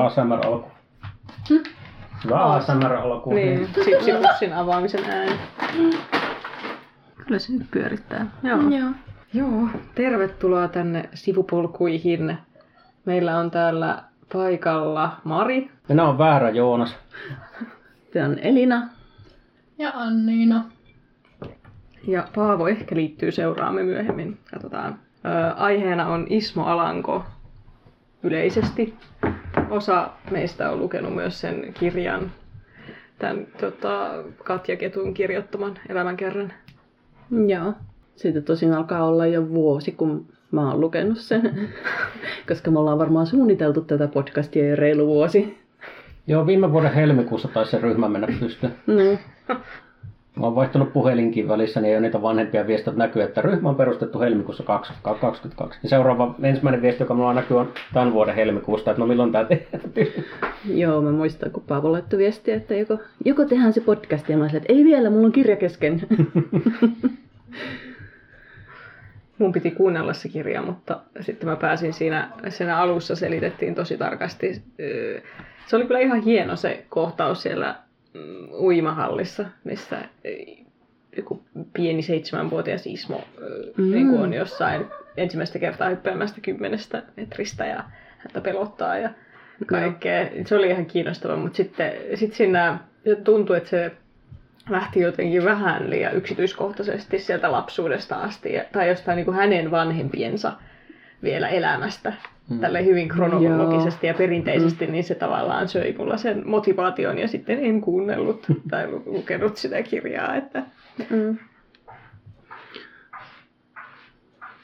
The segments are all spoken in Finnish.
Hyvä ASMR-alku. Hyvä ASMR-alku. Niin, sipsipussin avaamisen ääni. Kyllä se nyt pyörittää. Joo. Joo. Joo, tervetuloa tänne sivupolkuihin. Meillä on täällä paikalla Mari. Minä on väärä Joonas. Tämä on Elina. Ja Anniina. Ja Paavo ehkä liittyy seuraamme myöhemmin. Katsotaan. Ö, aiheena on Ismo Alanko yleisesti. Osa meistä on lukenut myös sen kirjan, tämän tota, Katja Ketun kirjoittaman elämänkerran. Joo. Siitä tosin alkaa olla jo vuosi, kun mä oon lukenut sen. Koska me ollaan varmaan suunniteltu tätä podcastia jo reilu vuosi. Joo, viime vuoden helmikuussa taisi se ryhmä mennä pystyyn. No. Mä oon vaihtanut puhelinkin välissä, niin ei ole niitä vanhempia viestejä näkyy, että ryhmä on perustettu helmikuussa 2022. Ja seuraava ensimmäinen viesti, joka mulla näkyy, on tämän vuoden helmikuusta, että no milloin tää tehtiin. Joo, mä muistan, kun Paavo laittoi viestiä, että joko, joko tehdään se podcast, ja mä sanoin, että ei vielä, mulla on kirja kesken. Mun piti kuunnella se kirja, mutta sitten mä pääsin siinä, siinä alussa selitettiin tosi tarkasti. Se oli kyllä ihan hieno se kohtaus siellä uimahallissa, missä joku pieni seitsemänvuotias Ismo mm. Mm. niin on jossain ensimmäistä kertaa hyppäämästä kymmenestä metristä ja häntä pelottaa ja kaikkea. Se oli ihan kiinnostava, mutta sitten sit siinä tuntui, että se lähti jotenkin vähän liian yksityiskohtaisesti sieltä lapsuudesta asti ja- tai jostain niin kuin hänen vanhempiensa vielä elämästä. Mm. Tälle hyvin kronologisesti ja perinteisesti, niin se tavallaan söi mulla sen motivaation ja sitten en kuunnellut tai lu- lukenut sitä kirjaa. Että... Mm.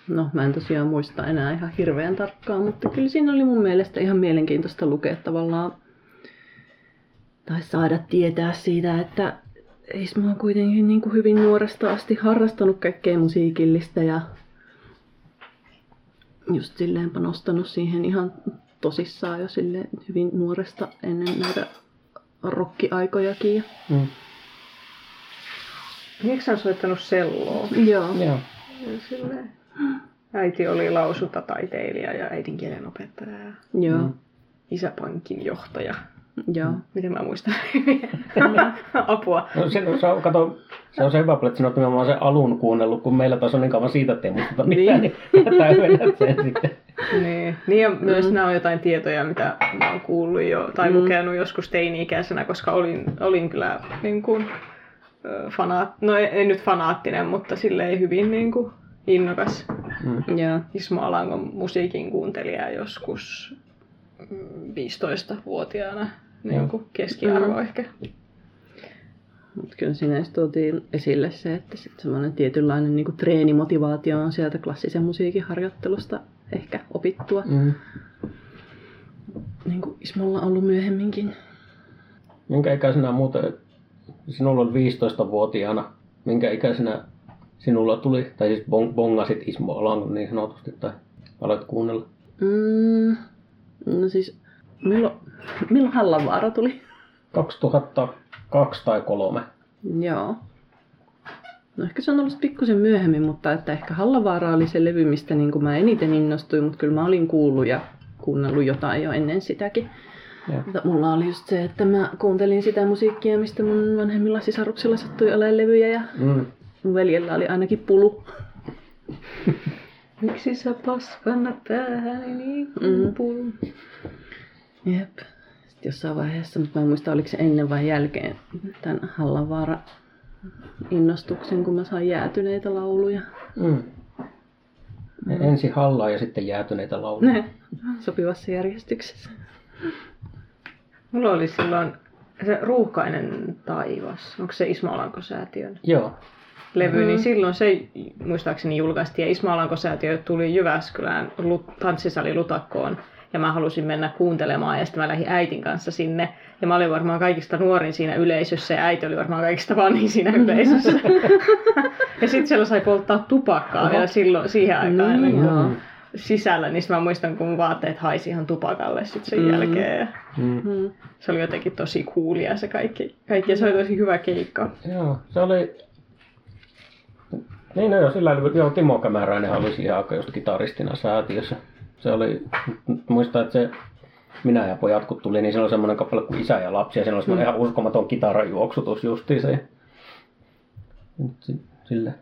No, mä en tosiaan muista enää ihan hirveän tarkkaan, mutta kyllä siinä oli mun mielestä ihan mielenkiintoista lukea tavallaan tai saada tietää siitä, että Ismo on kuitenkin niin kuin hyvin nuoresta asti harrastanut kaikkea musiikillista ja just silleen panostanut siihen ihan tosissaan jo silleen hyvin nuoresta ennen näitä rokkiaikojakin. Ja... Mm. Miksi hän on soittanut selloa? Joo. Joo. Silleen. Äiti oli lausuntataiteilija ja äidinkielen opettaja ja Joo. Mm. isä pankin johtaja. Joo. Miten mä muistan? Apua. No, se, se, on, kato, se on se hyvä puoli, että sinä olet nimenomaan sen alun kuunnellut, kun meillä taas on niin kauan siitä, että ei muisteta mitään, niin täydennät sen sitten. Niin. niin ja myös mm. nämä on jotain tietoja, mitä mä oon kuullut jo tai mm. lukenut joskus teini-ikäisenä, koska olin, olin kyllä niin kuin, fanaat, no ei, ei, nyt fanaattinen, mutta silleen hyvin niin kuin, innokas Mm. Joo. Ismo Alangon musiikin kuuntelija joskus mm, 15-vuotiaana, niin kuin keskiarvo Mm. ehkä. Mutta kyllä siinä tuotiin esille se, että sitten semmoinen tietynlainen niinku treenimotivaatio on sieltä klassisen musiikin harjoittelusta ehkä opittua. Mm. Niin kuin Ismolla on ollut myöhemminkin. Minkä ikäisenä muuten, sinulla on 15-vuotiaana, minkä ikäisenä sinulla tuli, tai siis bong, bongasit Ismo Alangon niin sanotusti, tai aloit kuunnella? Mm, no siis, milloin, milloin Hallanvaara tuli? 2002 tai 3. Joo. No ehkä se on ollut pikkusen myöhemmin, mutta että ehkä Hallavaara oli se levy, mistä niin kuin mä eniten innostuin, mutta kyllä mä olin kuullut ja kuunnellut jotain jo ennen sitäkin. Joo. Mutta mulla oli just se, että mä kuuntelin sitä musiikkia, mistä mun vanhemmilla sisaruksilla sattui olemaan levyjä ja Mm. mun veljellä oli ainakin pulu. Miksi sä paskannat päähäni niin Mm. pullo? Jep. Sitten jossain vaiheessa, mutta mä en muista oliko se ennen vai jälkeen tämän Hallanvaara innostuksen, kun mä sain jäätyneitä lauluja. Mm. Ensin hallaa ja sitten jäätyneitä lauluja. Ne, sopivassa järjestyksessä. Mulla oli silloin se Ruuhkainen taivas. Onko se Ismo Alanko-säätiön Joo. levy? Mhm. Niin silloin se muistaakseni julkaistiin. Ja Ismo Alanko-säätiö tuli Jyväskylään tanssisali Lutakkoon. Ja mä halusin mennä kuuntelemaan ja sitten mä lähdin äitin kanssa sinne. Ja mä olin varmaan kaikista nuorin siinä yleisössä ja äiti oli varmaan kaikista vanhin siinä yleisössä. ja sitten siellä sai polttaa tupakkaa Oho. vielä silloin, siihen aikaan. Niin, niin joo. sisällä, niin mä muistan, kun mun vaatteet haisi ihan tupakalle sit sen Mm. jälkeen. Ja Mm. Se oli jotenkin tosi coolia se kaikki. kaikki ja se oli tosi hyvä keikka. Joo, se oli... Niin no joo, sillä joo, Timo Kämäräinen oli siihen aikaan just kitaristina säätiössä. Se oli, muistan, että se minä ja pojat kun tuli, niin siinä oli semmoinen kappale kuin Isä ja lapsi, ja siinä oli semmoinen ihan uskomaton kitarajuoksutus justiinsa. Ja... Sille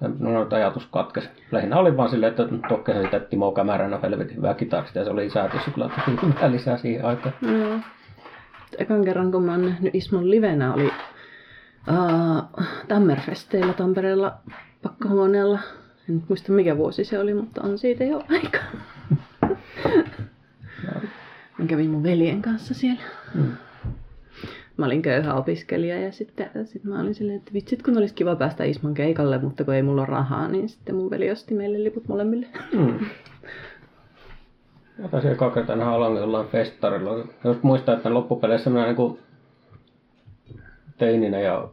No, no ajatus katkesi. Lähinnä oli vaan silleen, että tokkessa sitä Timo Kämärän on helvetin hyvä kitarista ja se oli säätössä kyllä tosi hyvä lisää siihen aikaan. Joo. Ekan kerran kun mä oon nähnyt Ismon livenä oli uh, Tammerfesteillä Tampereella pakkahuoneella. En muista mikä vuosi se oli, mutta on siitä jo aika. Mä kävin mun veljen kanssa siellä. Mm mä olin köyhä opiskelija ja sitten sit mä olin silleen, että vitsit kun olisi kiva päästä Isman keikalle, mutta kun ei mulla ole rahaa, niin sitten mun veli osti meille liput molemmille. Mm. Ja tosiaan koketaan haluan jollain festarilla. Jos muistaa, että loppupeleissä minä niin teininä ja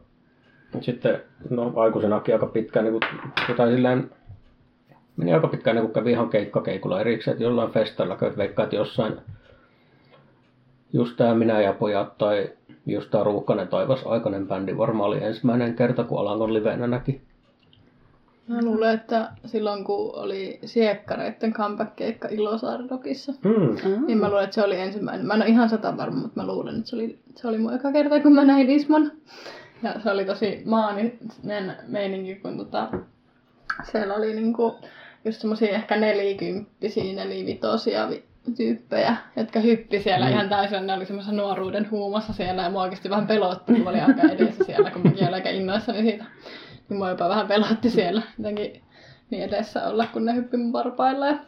sitten no, aikuisenakin aika pitkään niin kuin, tai silleen, meni aika pitkään niin kävi ihan keikkakeikulla erikseen, että jollain festarilla käyt veikkaat jossain just tämä minä ja pojat tai just tämä Ruuhkanen taivas aikainen bändi varmaan oli ensimmäinen kerta, kun Alankon livenä näki. Mä luulen, että silloin kun oli siekkareiden comeback-keikka Ilosaardokissa, mm. niin mä luulen, että se oli ensimmäinen. Mä en ole ihan sata varma, mutta mä luulen, että se oli, se oli mun eka kerta, kun mä näin Ismon. Ja se oli tosi maaninen meininki, kun tota, siellä oli niinku just semmosia ehkä nelikymppisiä, nelivitosia tyyppejä, jotka hyppi siellä mm. ihan täysin. Ne oli semmoisen nuoruuden huumassa siellä ja mua oikeasti vähän pelotti, kun oli aika edessä siellä, kun mäkin olin aika innoissani siitä. Niin mua jopa vähän pelotti siellä jotenkin niin edessä olla, kun ne hyppi mun varpailla. Ja...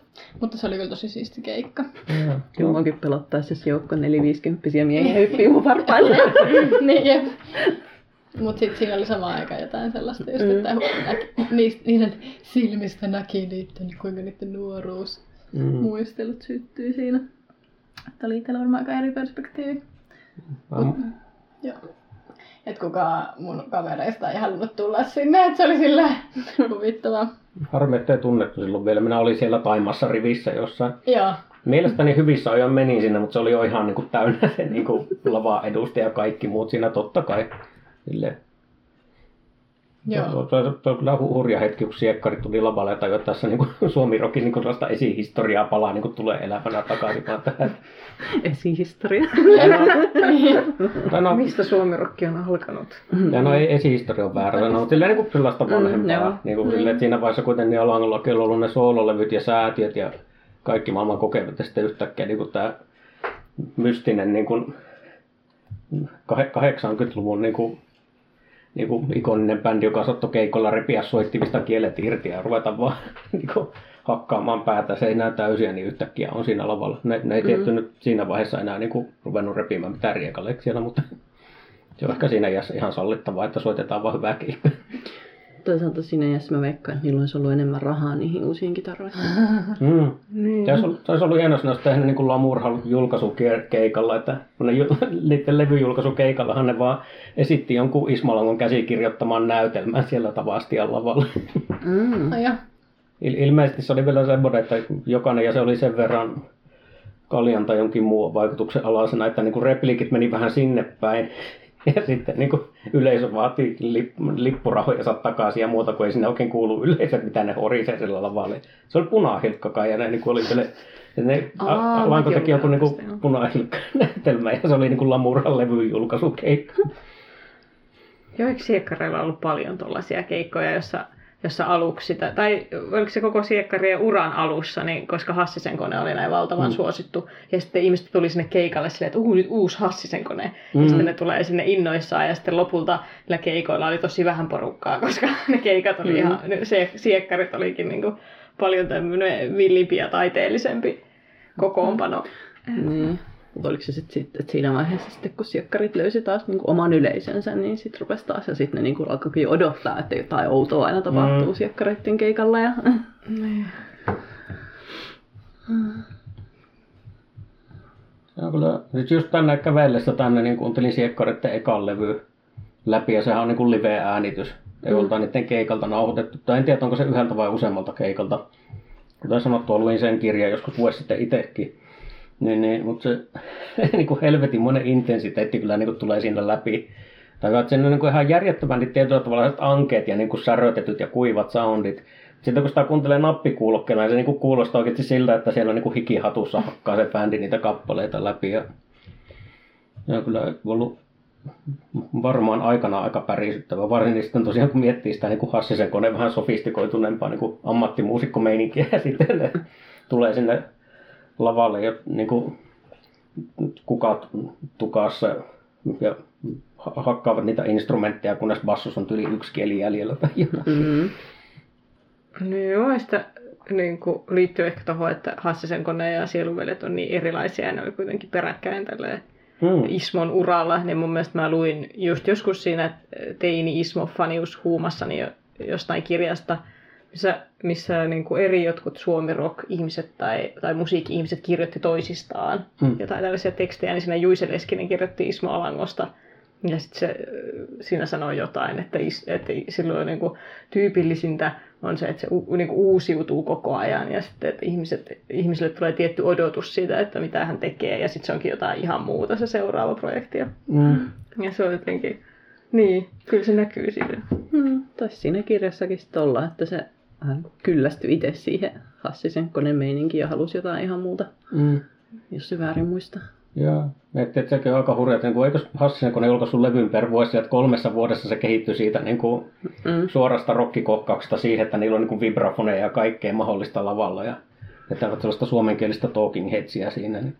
Mutta se oli kyllä tosi siisti keikka. Joo, kyllä muakin pelottaisi, jos joukko 450 miehiä hyppii mun varpaille. niin, jep. Mutta sitten siinä oli sama aika jotain sellaista, just, että mm. niistä, niiden silmistä näki niiden, kuinka niiden nuoruus mm. muistelut syttyi siinä. Että oli itsellä varmaan aika eri perspektiivi. Mm. joo. Et kukaan mun kavereista ei halunnut tulla sinne, että se oli sillä huvittavaa. Harmi, ettei tunnettu silloin vielä. Minä olin siellä Taimassa rivissä jossain. Joo. Mielestäni hyvissä ajoin menin sinne, mutta se oli jo ihan niin kuin täynnä se niin kuin lava edustaja ja kaikki muut siinä totta kai. Silleen Joo. Se on kyllä hurja hetki, kun siekkarit tuli lavalle ja tajua tässä niin Suomi-rokin niin sellaista esihistoriaa palaa niin kuin tulee elävänä takaisin vaan tähän. Esihistoria? no, no, Mistä Suomi-rokki on alkanut? Ja no ei esihistoria on väärä, no, mutta silleen niin kuin sellaista mm, vanhempaa. Mm, niin kuin, silleen, että siinä vaiheessa kuitenkin on ollut ne soololevyt ja säätiöt ja kaikki maailman kokevat ja sitten yhtäkkiä niin kuin tämä mystinen niin kuin 80-luvun niin kuin niin kuin ikoninen bändi, joka saattoi keikolla repiä soittimista kielet irti ja ruveta vaan niin kuin, hakkaamaan päätä seinään täysiä, niin yhtäkkiä on siinä lavalla. Ne, ne ei mm. tietty nyt siinä vaiheessa enää niin kuin, ruvennut repimään mitään riekaleksi siellä, mutta se on ehkä siinä iässä ihan sallittavaa, että soitetaan vaan hyvää keikkaa toisaalta siinä iässä mä veikkaan, että niillä olisi ollut enemmän rahaa niihin uusiin kitaroihin. Mm. niin. Se olisi, olisi ollut hienoa, jos tehnyt niin kuin Lamurhan julkaisukeikalla, että kun ne niiden levyjulkaisukeikallahan ne vaan esitti jonkun Ismalangon käsikirjoittaman näytelmän siellä Tavastian lavalla. Mm. Il- ilmeisesti se oli vielä semmoinen, että jokainen ja se oli sen verran kaljan tai jonkin muun vaikutuksen alaisena, että niin kuin replikit meni vähän sinne päin. Ja sitten niin kuin yleisö vaati lipp- lippurahoja saa takaisin ja muuta, kun ei sinne oikein kuulu yleisö, mitä ne horisee sillä lavalle. Se oli punahilkka kai ja ne niin oli vielä, ne Alanko teki joku niin punahilkka näytelmä ja se oli niin kuin Lamuran levyn julkaisukeikka. Joo, eikö Siekkareilla ollut paljon tuollaisia keikkoja, jossa jossa aluksi, sitä, tai oliko se koko siekkarien uran alussa, niin, koska Hassisen kone oli näin valtavan mm. suosittu, ja sitten ihmiset tuli sinne keikalle silleen, että uh, nyt uusi Hassisen kone, mm. ja sitten ne tulee sinne innoissaan, ja sitten lopulta niillä keikoilla oli tosi vähän porukkaa, koska ne keikat oli mm. ihan, se, siekkarit olikin niin kuin paljon tämmöinen villimpi ja taiteellisempi kokoonpano. Mm. Mutta oliko se sitten sit, että siinä vaiheessa sitten, kun siekkarit löysi taas niin kuin oman yleisönsä, niin sitten rupesi taas ja sitten ne niin kuin alkoikin odottaa, että jotain outoa aina tapahtuu mm. siekkareiden keikalla. Ja... Niin. Se on kyllä, nyt just tänne kävellessä tänne niin kuuntelin siekkareiden ekan levy läpi ja sehän on niin kuin live-äänitys. Ei mm. niiden keikalta nauhoitettu. Tai en tiedä, onko se yhdeltä vai useammalta keikalta. Kuten sanottu, luin sen kirjan joskus vuosi sitten itsekin. Niin, niin mutta se niin kuin helvetin monen intensiteetti kyllä niin kuin tulee siinä läpi. Tai että siinä on niin kuin ihan järjettömän niin tietyllä tavalla ankeet ja niin kuin särötetyt ja kuivat soundit. sitten kun sitä kuuntelee nappikuulokkeena, niin se niinku kuulostaa oikeasti siltä, että siellä on niinku hikihatussa hakkaa se bändi niitä kappaleita läpi. Ja, ja kyllä ollut varmaan aikana aika pärisyttävä. Varsinkin sitten tosiaan kun miettii sitä niin kuin Hassisen kone vähän sofistikoituneempaa niin kuin ammattimuusikkomeininkiä ja sitten tulee sinne lavalle jo niin kuin kukat tukassa ja hakkaavat niitä instrumentteja, kunnes bassus on yli yksi kieli jäljellä tai jotain. Mm-hmm. No joo, sitä niin kuin, liittyy ehkä tuohon, että Hassisen kone ja sieluvelet on niin erilaisia ja ne oli kuitenkin peräkkäin tälleen mm. Ismon uralla, niin mun mielestä mä luin just joskus siinä teini Ismo Fanius huumassani jostain kirjasta, missä, missä niin kuin eri jotkut suomi-rock-ihmiset tai, tai musiikki-ihmiset kirjoitti toisistaan mm. jotain tällaisia tekstejä, niin siinä Juise Leskinen kirjoitti Ismo Alangosta ja sitten se siinä sanoo jotain, että, is, että silloin niin kuin tyypillisintä on se, että se u, niin kuin uusiutuu koko ajan ja sitten, että ihmiset, ihmisille tulee tietty odotus siitä, että mitä hän tekee ja sitten se onkin jotain ihan muuta se seuraava projekti. Mm. Ja se on jotenkin, niin, kyllä se näkyy siinä. Mm, tai siinä kirjassakin sitten olla, että se hän kyllästyi itse siihen Hassisen konemeininkiin ja halusi jotain ihan muuta, mm. jos se väärin muistaa. Joo, että, että sekin on aika hurja, että niin eikö Hassinen, kun ne julkaisi levyn per vuosi, että kolmessa vuodessa se kehittyi siitä niin kuin mm. suorasta rockikokkauksesta siihen, että niillä on niin kuin vibrafoneja ja kaikkea mahdollista lavalla ja että ovat sellaista suomenkielistä talking headsia siinä. Niin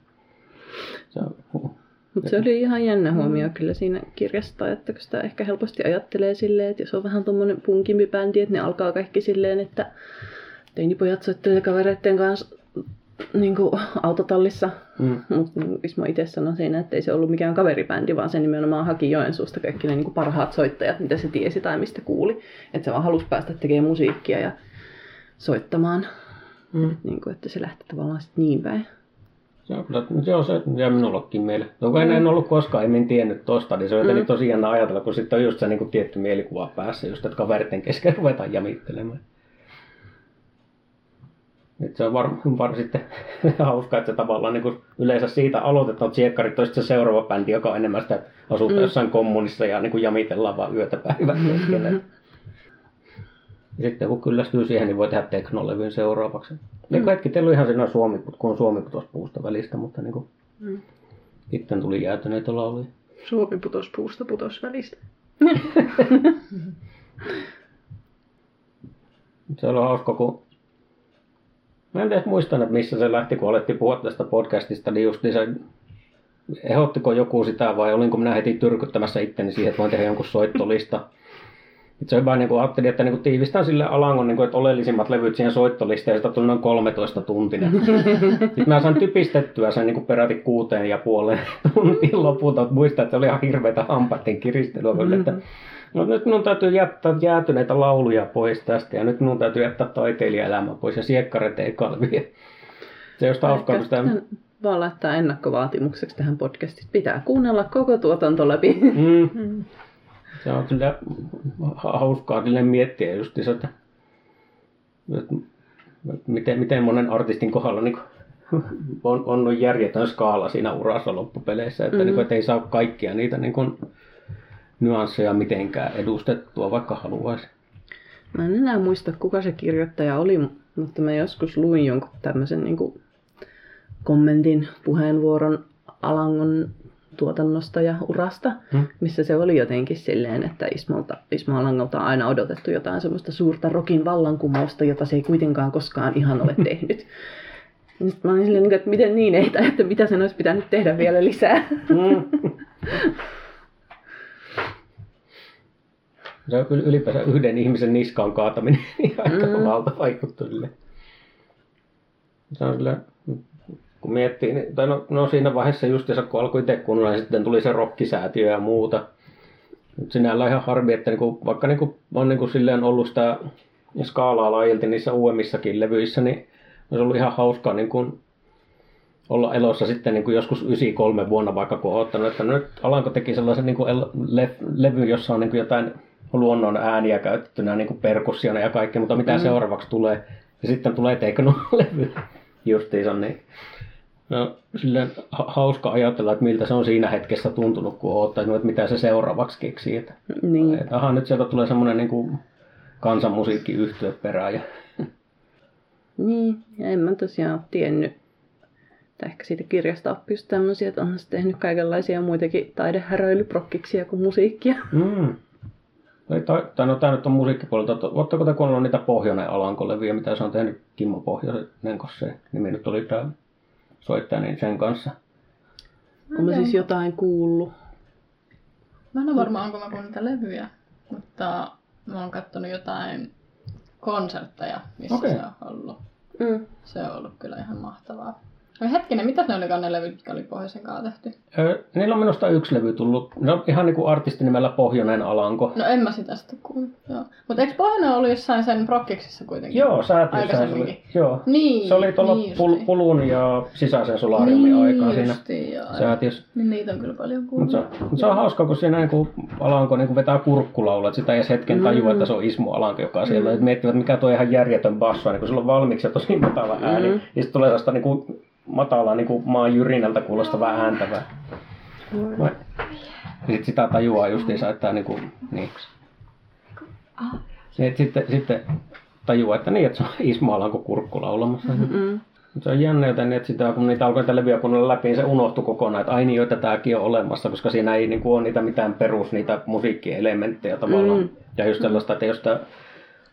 se, on, Mutta se oli ihan jännä huomio kyllä siinä kirjasta, että kun sitä ehkä helposti ajattelee silleen, että jos on vähän tuommoinen punkimpi bändi, että ne alkaa kaikki silleen, että teinipojat soittelee kavereiden kanssa niin kuin autotallissa. Mm. Mutta niin Ismo itse sanoi siinä, että ei se ollut mikään kaveribändi, vaan se nimenomaan haki Joensuusta kaikki ne niin kuin parhaat soittajat, mitä se tiesi tai mistä kuuli. Että se vaan halusi päästä tekemään musiikkia ja soittamaan. Mm. Et niin kuin, että se lähti tavallaan sitten niin päin. Se on kyllä, se on se, ja minullekin meille. No kun en, en ollut koskaan, en tiennyt tosta, niin se on mm. tosi jännä ajatella, kun sitten on just se niin kuin tietty mielikuva päässä, just että kaveritten kesken ruvetaan jamittelemaan. Nyt se on varmaan var, sitten hauska, että se tavallaan niin kuin yleensä siitä aloitetaan, että siekkarit on se seuraava bändi, joka on enemmän sitä, että asutaan mm. jossain kommunissa ja niin kuin jamitellaan vaan yötä päivää mm-hmm. Ja sitten kun kyllästyy siihen, niin voi tehdä teknolevyn seuraavaksi. Ja mm. kaikki teillä on ihan siinä Suomi, kun on Suomi putos puusta välistä, mutta niin kuin, mm. sitten tuli jäätyneitä lauluja. Suomi putos puusta putos välistä. se on hauska, kun Mä en edes muistan, että missä se lähti, kun alettiin puhua tästä podcastista, niin just niin se, ehdottiko joku sitä vai olinko minä heti tyrkyttämässä itteni siihen, että voin tehdä jonkun soittolista. Itse se vaan niin kuin ajattelin, että niin kuin tiivistän sille alangon, niin kuin, että oleellisimmat levyt siihen soittolistaan, ja sitä tuli noin 13 tuntinen. Sitten mä saan typistettyä sen niin kuin peräti kuuteen ja puoleen tuntiin lopulta, mutta muistan, että se oli ihan hirveätä hampaiden kiristelyä, mm-hmm. että No nyt minun täytyy jättää jäätyneitä lauluja pois tästä ja nyt minun täytyy jättää taiteilijaelämä pois ja siekkaret ei kalvia. Se just hauskaa, kun sitä... Vaan laittaa ennakkovaatimukseksi tähän podcastiin. Pitää kuunnella koko tuotanto läpi. Mm. Se on kyllä hauskaa kyllä miettiä just että, että miten, miten monen artistin kohdalla niin on, on järjetön skaala siinä urassa loppupeleissä, että, mm-hmm. niin kuin, että ei saa kaikkia niitä niin kuin, nyansseja mitenkään edustettua, vaikka haluaisi. Mä en enää muista, kuka se kirjoittaja oli, mutta mä joskus luin jonkun tämmöisen niin kuin kommentin, puheenvuoron Alangon tuotannosta ja urasta, hmm. missä se oli jotenkin silleen, että Ismolta, Ismo Alangolta on aina odotettu jotain semmoista suurta rokin vallankumousta, jota se ei kuitenkaan koskaan ihan ole tehnyt. Sitten mä olin silleen, niin että miten niin ei, että mitä sen olisi pitänyt tehdä vielä lisää. Hmm. Se on ylipäänsä yhden ihmisen niskaan kaataminen niin aika mm. valtava juttu. Se on sille, kun miettii, niin, tai no, no, siinä vaiheessa just kun alkoi itse kunnolla, niin sitten tuli se rokkisäätiö ja muuta. Nyt sinällä ihan harmi, että niinku, vaikka niinku, on niinku silleen ollut sitä skaalaa laajalti niissä uudemmissakin levyissä, niin olisi ollut ihan hauskaa niin kuin olla elossa sitten niin kuin joskus 93 vuonna vaikka kun ottanut, että nyt Alanko teki sellaisen niin kuin le- levy, jossa on niin kuin jotain luonnon ääniä käytettynä niin kuin perkussiona ja kaikki, mutta mitä mm. seuraavaksi tulee. Ja sitten tulee teknolevy justiinsa, niin no, silleen hauska ajatella, että miltä se on siinä hetkessä tuntunut, kun on ottanut, että mitä se seuraavaksi keksii. Että, niin. että aha, nyt sieltä tulee semmoinen niin kuin kansanmusiikkiyhtiö perään ja Niin, ja en mä tosiaan tiennyt, tai ehkä siitä kirjasta oppi just tämmöisiä, että onhan se tehnyt kaikenlaisia muitakin taidehäröilyprokkiksia kuin musiikkia. Mm. Tai, tai, tai no tämä nyt on musiikkipuolelta. Oletteko te kuunnellut niitä Pohjoinen Alankolevyjä, mitä se on tehnyt Kimmo Pohjoinen, koska se nimi nyt oli tämä soittaja, niin sen kanssa. Olen siis jotain kuullut. Mä en ole varma, onko mä kuunnellut niitä levyjä, mutta mä oon katsonut jotain konsertteja, missä okay. se on ollut. Mm. Se on ollut kyllä ihan mahtavaa. No hetkinen, mitä ne olikaan ne levyt, jotka oli Pohjoisen tehty? Öö, niillä on minusta yksi levy tullut. Ne on ihan niinku artistinimellä Pohjoinen Alanko. No en mä sitä sitten kuullut. Mutta eikö Pohjoinen ollut jossain sen prokkiksissa kuitenkin? Joo, säätiössä se oli. Joo. Niin, se oli tuolla niin pul- Pulun ja sisäisen solariumin niin, aikaa siinä joo, säätiössä. Niin niitä on kyllä paljon kuullut. Mutta se, mut se on hauska, kun siinä niinku Alanko niinku vetää kurkkulaulua, että sitä ei edes hetken tajua, mm. että se on Ismo Alanko, joka on siellä. Mm. miettivät, mikä tuo ihan järjetön basso, niin kun sillä on valmiiksi tosi matala ääni, mm. niin sitten tulee sellaista niinku matala niin kuin maan jyrinältä kuulostava ääntävä. No. Sitten sitä tajuaa justiinsa, että niin kuin, niin. niin sitten, sitten tajuaa, että niin, että se on Ismo Alanko kurkku laulamassa. Mm-hmm. Se on jännä, joten että sitä, kun niitä alkoi niitä levyjä kuunnella läpi, niin se unohtui kokonaan, että aini, joita tämäkin on olemassa, koska siinä ei niin kuin, ole niitä mitään perus, niitä musiikkielementtejä tavallaan. Mm. Ja just sellaista, että jos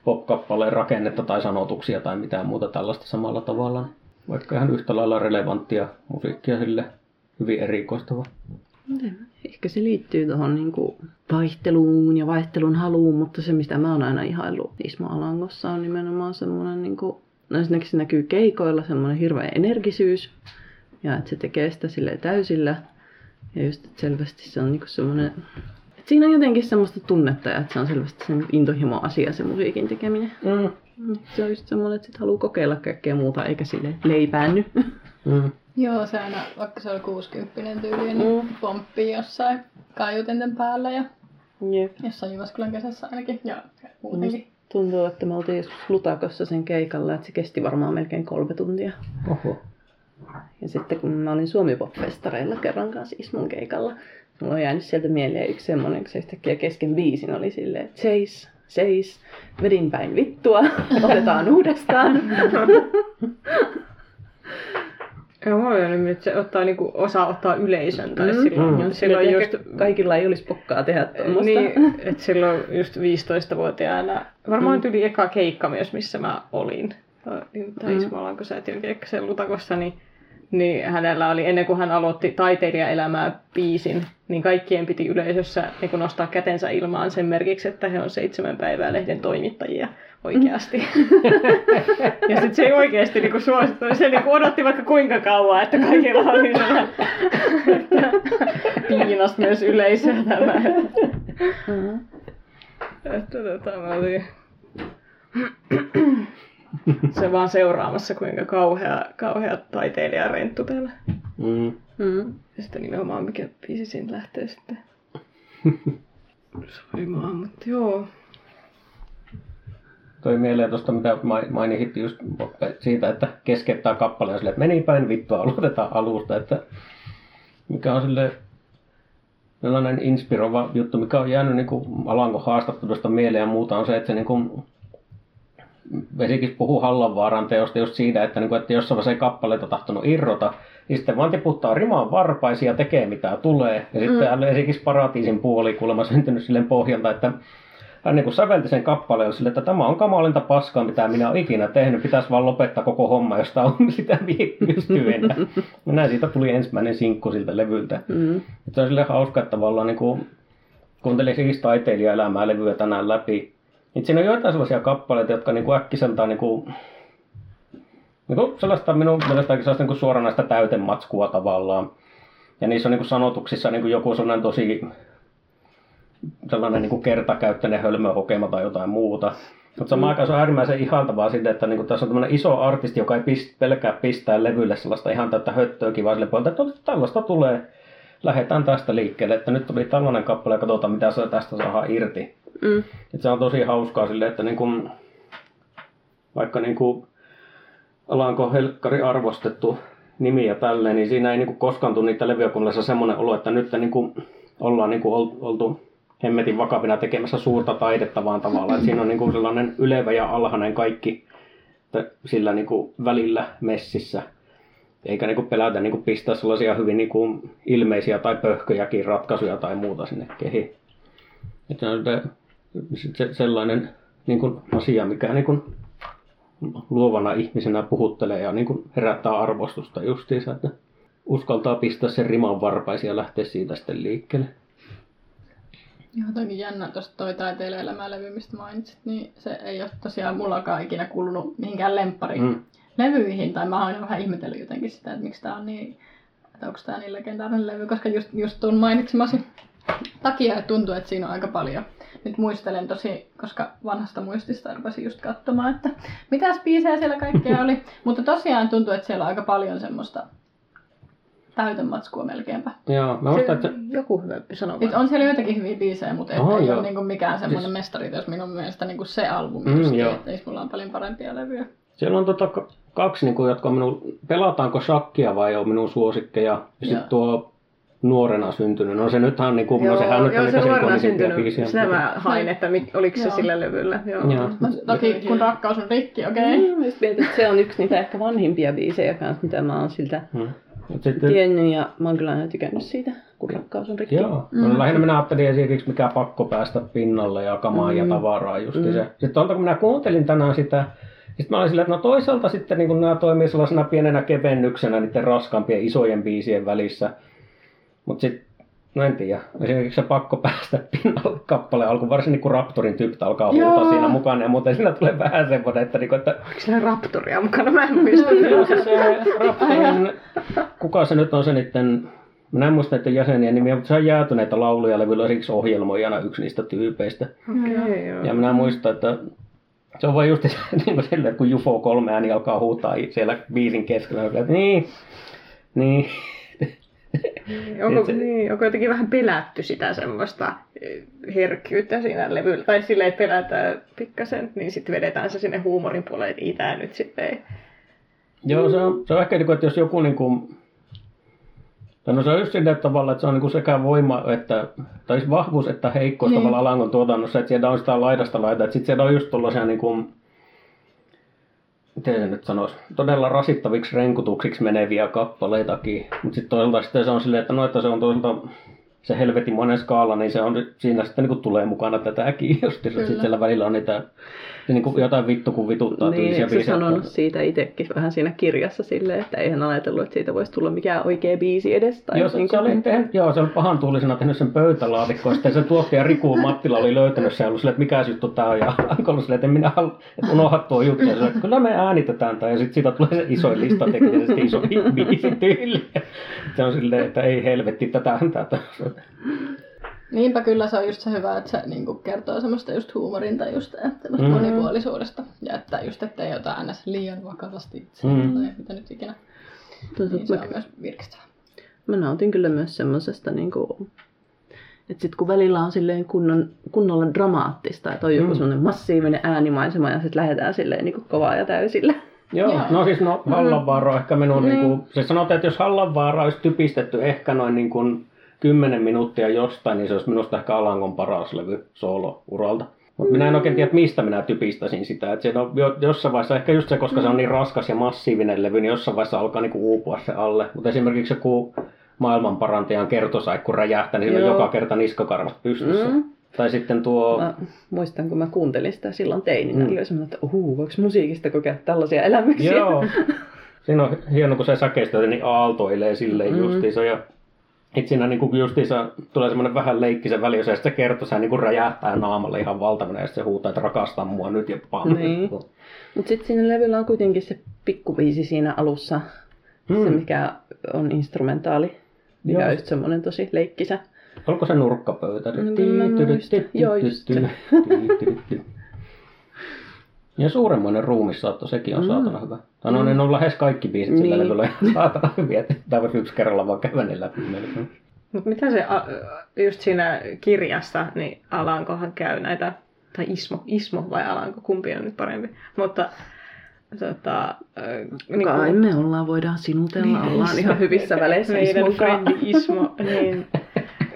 pop-kappaleen rakennetta tai sanotuksia tai mitään muuta tällaista samalla tavalla. Niin vaikka ihan yhtä lailla relevanttia musiikkia sille hyvin erikoistava. Ehkä se liittyy tuohon niinku vaihteluun ja vaihtelun haluun, mutta se mistä mä oon aina ihaillut Ismo Alangossa on nimenomaan semmoinen, niinku, no ensinnäkin se näkyy keikoilla semmoinen hirveä energisyys ja että se tekee sitä sille täysillä. Ja just että selvästi se on niinku semmoinen, että siinä on jotenkin semmoista tunnetta ja että se on selvästi sen intohimo asia se musiikin tekeminen. Mm. Se on just semmoinen, että sit haluaa kokeilla kaikkea muuta, eikä sille leipäänny. Mm. Joo, se aina, vaikka se oli 60 tyyli, niin mm. pomppii jossain kaiutenten päällä ja Jep. jossain Jyväskylän kesässä ainakin ja muutenkin. Tuntuu, että me oltiin joskus Lutakossa sen keikalla, että se kesti varmaan melkein kolme tuntia. Oho. Ja sitten kun mä olin suomi festareilla kerran kanssa Ismun keikalla, mulla on jäänyt sieltä mieleen yksi semmoinen, kun se yhtäkkiä kesken biisin oli silleen, Chase, seis, vedin päin vittua, otetaan uudestaan. Joo, mulla oli nyt, että se ottaa niinku, osaa ottaa yleisön. Tai mm. silloin, mm. silloin just, kaikilla ei olisi pokkaa tehdä tuommoista. Niin, että silloin just 15-vuotiaana, varmaan mm. tuli eka keikka myös, missä mä olin. Tai mm. Ismolanko säätiön keikka sen Lutakossa, niin niin hänellä oli, ennen kuin hän aloitti taiteilijaelämää biisin, niin kaikkien piti yleisössä niin nostaa kätensä ilmaan sen merkiksi, että he on seitsemän päivää lehden toimittajia oikeasti. ja sitten se ei oikeasti niin suosittu. Se niin odotti vaikka kuinka kauan, että kaikilla oli sellainen, että piinas myös yleisöä tämä. Että, että tota, mä olin se vaan seuraamassa, kuinka kauhea, kauhea taiteilija renttu täällä. Mm. Mm. Ja sitten nimenomaan mikä biisi siinä lähtee sitten soimaan, mutta joo. Toi mieleen tuosta, mitä mainittiin just siitä, että keskeyttää kappaleen sille, että meni päin vittua, aloitetaan alusta, että mikä on sille sellainen inspiroiva juttu, mikä on jäänyt niin kuin Alanko haastattelusta mieleen ja muuta, on se, että se niin kuin Vesikin puhuu Hallanvaaran teosta just siitä, että, niin kuin, että jossain vaiheessa ei kappaleita tahtonut irrota, niin sitten vaan tiputtaa rimaan varpaisia ja tekee mitä tulee. Ja sitten mm. Vesikis paratiisin puoli kuulemma syntynyt silleen pohjalta, että hän niin kuin sävelti sen kappaleen sille, että tämä on kamalinta paskaa, mitä minä olen ikinä tehnyt. Pitäisi vaan lopettaa koko homma, josta on sitä pystyy enää. Näin siitä tuli ensimmäinen sinkku siltä levyltä. Mm. Se on sille hauska, että tavallaan niin kuin, kuuntelin siis taiteilijaelämää levyä tänään läpi. Niin siinä on joitain sellaisia kappaleita, jotka niin kuin äkkiseltään niin kuin, niin kuin sellaista minun mielestäni sellaista niin kuin suoranaista täytematskua tavallaan. Ja niissä on niin kuin sanotuksissa niin kuin joku sellainen tosi sellainen niin kuin kertakäyttöinen hölmöhokema tai jotain muuta. Mutta samaan mm. aikaan se on äärimmäisen ihaltavaa sille, että niin kuin tässä on tämmöinen iso artisti, joka ei pist, pelkää pistää levylle sellaista ihan täyttä höttöäkin, vaan sille puolelta, että no, tällaista tulee. Lähdetään tästä liikkeelle, että nyt tuli tällainen kappale ja katsotaan mitä se tästä saa irti. Mm. Et se on tosi hauskaa sille, että niin kuin, vaikka niin kuin, Alanko Helkkari arvostettu nimi ja tälleen, niin siinä ei niin koskaan tule niitä levyjä semmoinen olo, että nyt niin kuin, ollaan niin kuin oltu hemmetin vakavina tekemässä suurta taidetta vaan tavallaan. Siinä on niin kuin sellainen ylevä ja alhainen kaikki sillä niin kuin välillä messissä. Eikä niin kuin pelätä niin kuin pistää sellaisia hyvin niin kuin ilmeisiä tai pöhköjäkin ratkaisuja tai muuta sinne kehiin. Että on se, sellainen niin kuin asia, mikä niin kuin luovana ihmisenä puhuttelee ja niin kuin herättää arvostusta justiinsa, että uskaltaa pistää sen riman varpaisia ja lähteä siitä sitten liikkeelle. Joo, toki jännä tuosta toi taiteilijaelämä-levy, mistä mainitsit, niin se ei ole tosiaan mullakaan ikinä kuulunut mihinkään lemppari mm. Levyihin, tai mä oon vähän ihmetellyt jotenkin sitä, että miksi tää on niin, että onko tää niin legendaarinen levy, koska just, just tuon mainitsemasi takia tuntuu, että siinä on aika paljon. Nyt muistelen tosi, koska vanhasta muistista rupesin just katsomaan, että mitä biisejä siellä kaikkea oli. Mutta tosiaan tuntuu, että siellä on aika paljon semmoista täytön matskua melkeinpä. Joo, mä muistan, että... Joku hyvä sano vaan. On siellä joitakin hyviä biisejä, mutta Oho, ei joo. ole niin mikään semmoinen siis... mestari, jos minun mielestä niin se albumi mm, just, joo. että mulla on paljon parempia levyjä. Siellä on tota kaksi, niin kuin, jotka on minun, pelataanko shakkia vai on minun suosikkeja. Ja sitten tuo nuorena syntynyt. No se nythän niin kuin, joo, no sehän nyt joo, on se nuorena syntynyt. Biisiä, Sitä mä hain, että mit, oliko se sillä levyllä. Joo. joo. Toki kun rakkaus on rikki, okei. Okay. Mm, mietin, se on yksi niitä ehkä vanhimpia biisejä kanssa, mitä mä oon siltä hmm. Sitten... tiennyt ja mä oon kyllä aina tykännyt siitä, kun rakkaus on rikki. Joo, mm. no, lähinnä minä ajattelin esimerkiksi mikä pakko päästä pinnalle ja kamaa mm. ja tavaraa just mm. se. Sitten tuolta kun minä kuuntelin tänään sitä, sitten mä olin silleen, että no toisaalta sitten niin nämä toimii sellaisena pienenä kevennyksenä niiden raskaampien isojen biisien välissä. Mutta sitten No en tiedä. Esimerkiksi se pakko päästä pinnalle kappale alku, varsin niin Raptorin tyyppi alkaa huutaa siinä mukana ja muuten siinä tulee vähän semmoinen, että, niin että... Onko siinä Raptoria mukana? Mä en muista. Joo, se, se Raptorin, kuka se nyt on se niiden, Mä en muista näiden jäsenien nimiä, mutta se on jäätyneitä lauluja levyllä siksi ohjelmoijana yksi niistä tyypeistä. Okay, ja minä muistan, että se on vain just niin kuin silleen, kun Jufo kolme ääni alkaa huutaa siellä biisin keskellä. Että niin, niin, onko, se... niin, onko jotenkin vähän pelätty sitä semmoista eh, herkkyyttä siinä levyllä, tai silleen, että pelätään pikkasen, niin sitten vedetään se sinne huumorin puolelle, että ei tämä nyt sitten ei. Joo, se on, se on ehkä, niin että jos joku niin kuin, tai no se on just sillä tavalla, että se on niin kuin sekä voima, että, tai siis vahvuus että heikkous niin. tavallaan langon tuotannossa, että siellä on sitä laidasta laita, että sitten siellä on just tuollaisia niin kuin, miten se nyt sanoisi, todella rasittaviksi renkutuksiksi meneviä kappaleitakin. Mutta sitten toisaalta sitten se on silleen, että no, että se on toisaalta se helvetin monen skaala, niin se on, siinä sitten niin tulee mukana tätäkin just. Sitten siellä välillä on niitä niin kuin jotain vittu kun vituttaa niin, tyylisiä biisejä. sanonut siitä itsekin vähän siinä kirjassa silleen, että eihän ajatellut, että siitä voisi tulla mikään oikea biisi edes. Tai joo, niin se, oli tehnyt, joo, se oli pahan tuulisena tehnyt sen pöytälaatikko, sitten se tuottaja Riku Mattila oli löytänyt sen ja ollut silleen, että mikä juttu tää on, ja ollut silleen, että minä halua, että unohda tuo juttu, ja että kyllä me äänitetään tämä, ja sitten siitä tulee se iso lista teknisesti iso biisi tyyli. Se on silleen, että ei helvetti, tätä tätä. Niinpä kyllä se on just se hyvä, että se niin kuin kertoo semmoista just huumorin tai just mm. monipuolisuudesta. Ja että just ettei ota aina liian vakavasti itseään mm. tai mitä nyt ikinä. Toisaalta niin se on myös virkistävä. Mä nautin kyllä myös semmoisesta niin kuin, että sitten kun välillä on silleen kunnon, kunnolla dramaattista, että on joku mm. semmoinen massiivinen äänimaisema ja sitten lähdetään silleen niin kovaa ja täysillä. Joo, Joo. no siis no Hallanvaara on ehkä minun, niin. niin kuin, se sanotaan, että jos Hallanvaara olisi typistetty ehkä noin niin kuin 10 minuuttia jostain, niin se olisi minusta ehkä Alankon paras levy solo-uralta. Mutta minä en oikein tiedä, mistä minä typistäisin sitä. Että se on jossain vaiheessa, ehkä just se, koska se on niin raskas ja massiivinen levy, niin jossain vaiheessa alkaa niinku uupua se alle. Mutta esimerkiksi joku maailmanparantajan kertosaikku räjähtää, niin on joka kerta niskakarvat pystyssä. Mm. Tai sitten tuo... Mä muistan, kun mä kuuntelin sitä silloin teininä, mm. oli semmoinen, että uhuu, voiko musiikista kokea tällaisia elämyksiä? Joo. Siinä on hieno, kun se säkeistö niin aaltoilee silleen mm. justiinsa. Ja että siinä niinku justiinsa tulee semmoinen vähän leikkisen väli, jos se kertoo, se niinku räjähtää naamalle ihan valtavana ja se huutaa, että rakastaa mua nyt ja pam. Niin. Mutta sitten siinä levyllä on kuitenkin se pikkuviisi siinä alussa, hmm. se mikä on instrumentaali, mikä Joo. on just semmoinen tosi leikkisä. Onko se nurkkapöytä? No, Joo, just ja suuremmoinen ruumissaatto, sekin on mm. saatana hyvä. Tai no, ne on lähes kaikki biisit sillä niin. levyllä saatana hyviä, että tämä voisi yksi kerralla vaan käydä läpi melkein. Mutta mitä se just siinä kirjassa, niin Alankohan käy näitä, tai Ismo, Ismo vai Alanko, kumpi on nyt parempi. Mutta tota, niin Kai kun... me ollaan, voidaan sinutella, niin, ollaan ihan hyvissä väleissä Meidän frendi Ismo, niin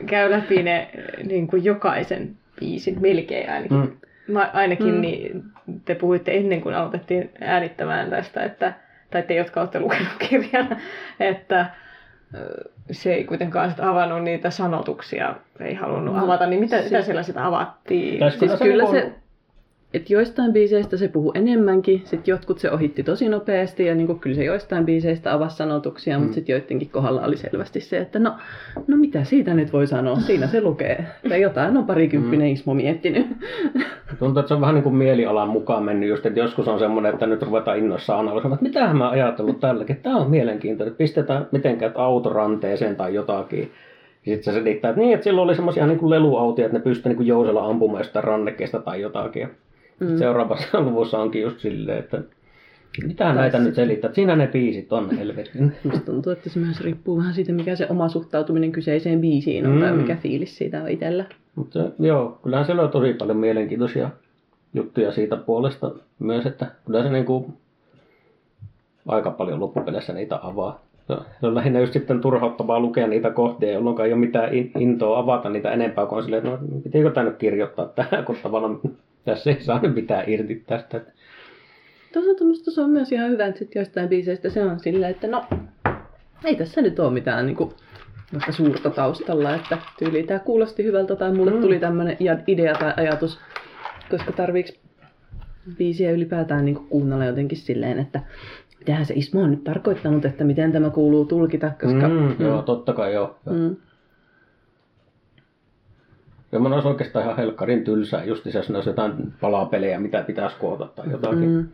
käy läpi ne niin kuin jokaisen biisin, melkein ainakin. Mm. Mä, ainakin mm. niin te puhuitte ennen kuin aloitettiin äänittämään tästä, että, tai te, jotka olette lukenut kirjan, että se ei kuitenkaan sit avannut niitä sanotuksia, ei halunnut no, avata, niin mitä, se, mitä siellä sitä avattiin? Siis kyllä se, että joistain biiseistä se puhuu enemmänkin, sitten jotkut se ohitti tosi nopeasti ja niin kyllä se joistain biiseistä avasi sanotuksia, mm. mutta sitten joidenkin kohdalla oli selvästi se, että no, no mitä siitä nyt voi sanoa, siinä se lukee. Tai jotain on parikymppinen mm. Ismo miettinyt. Tuntuu, että se on vähän niin kuin mielialan mukaan mennyt just, että joskus on semmoinen, että nyt ruvetaan innoissaan analysoimaan, että mitä mä ajatellut tälläkin, tämä on mielenkiintoinen, että pistetään mitenkään autoranteeseen tai jotakin. Sitten se selittää, että niin, että silloin oli semmoisia niin leluautia, että ne pystyivät niin jousella ampumaan sitä rannekkeesta tai jotakin. Mm. Seuraavassa luvussa onkin just silleen, että mitä tai näitä nyt selittää? Siinä ne biisit on helvetin. Musta tuntuu, että se myös riippuu vähän siitä, mikä se oma suhtautuminen kyseiseen biisiin on mm. tai mikä fiilis siitä on itsellä. Mutta joo, kyllähän siellä on tosi paljon mielenkiintoisia juttuja siitä puolesta myös, että kyllä se niinku aika paljon loppupeleissä niitä avaa. Se on lähinnä just sitten turhauttavaa lukea niitä kohtia, jolloin ei ole mitään intoa avata niitä enempää, kuin on silleen, että no, pitäisikö tämä nyt kirjoittaa tähän, kun tavallaan tässä ei saa mitään irti tästä. Toisaalta musta se on myös ihan hyvä, että sitten jostain biiseistä se on silleen, että no, ei tässä nyt ole mitään niin kuin, suurta taustalla, että tyyli tämä kuulosti hyvältä tai mulle mm. tuli tämmöinen idea tai ajatus, koska tarviiks biisiä ylipäätään niin kuin kuunnella jotenkin silleen, että mitähän se Ismo on nyt tarkoittanut, että miten tämä kuuluu tulkita, koska... Mm, mm. Joo, totta kai joo. Mm. Ja mun olisi oikeastaan ihan helkkarin tylsää, just jos ne olisi jotain palapelejä, mitä pitäisi koota tai jotakin. Mm.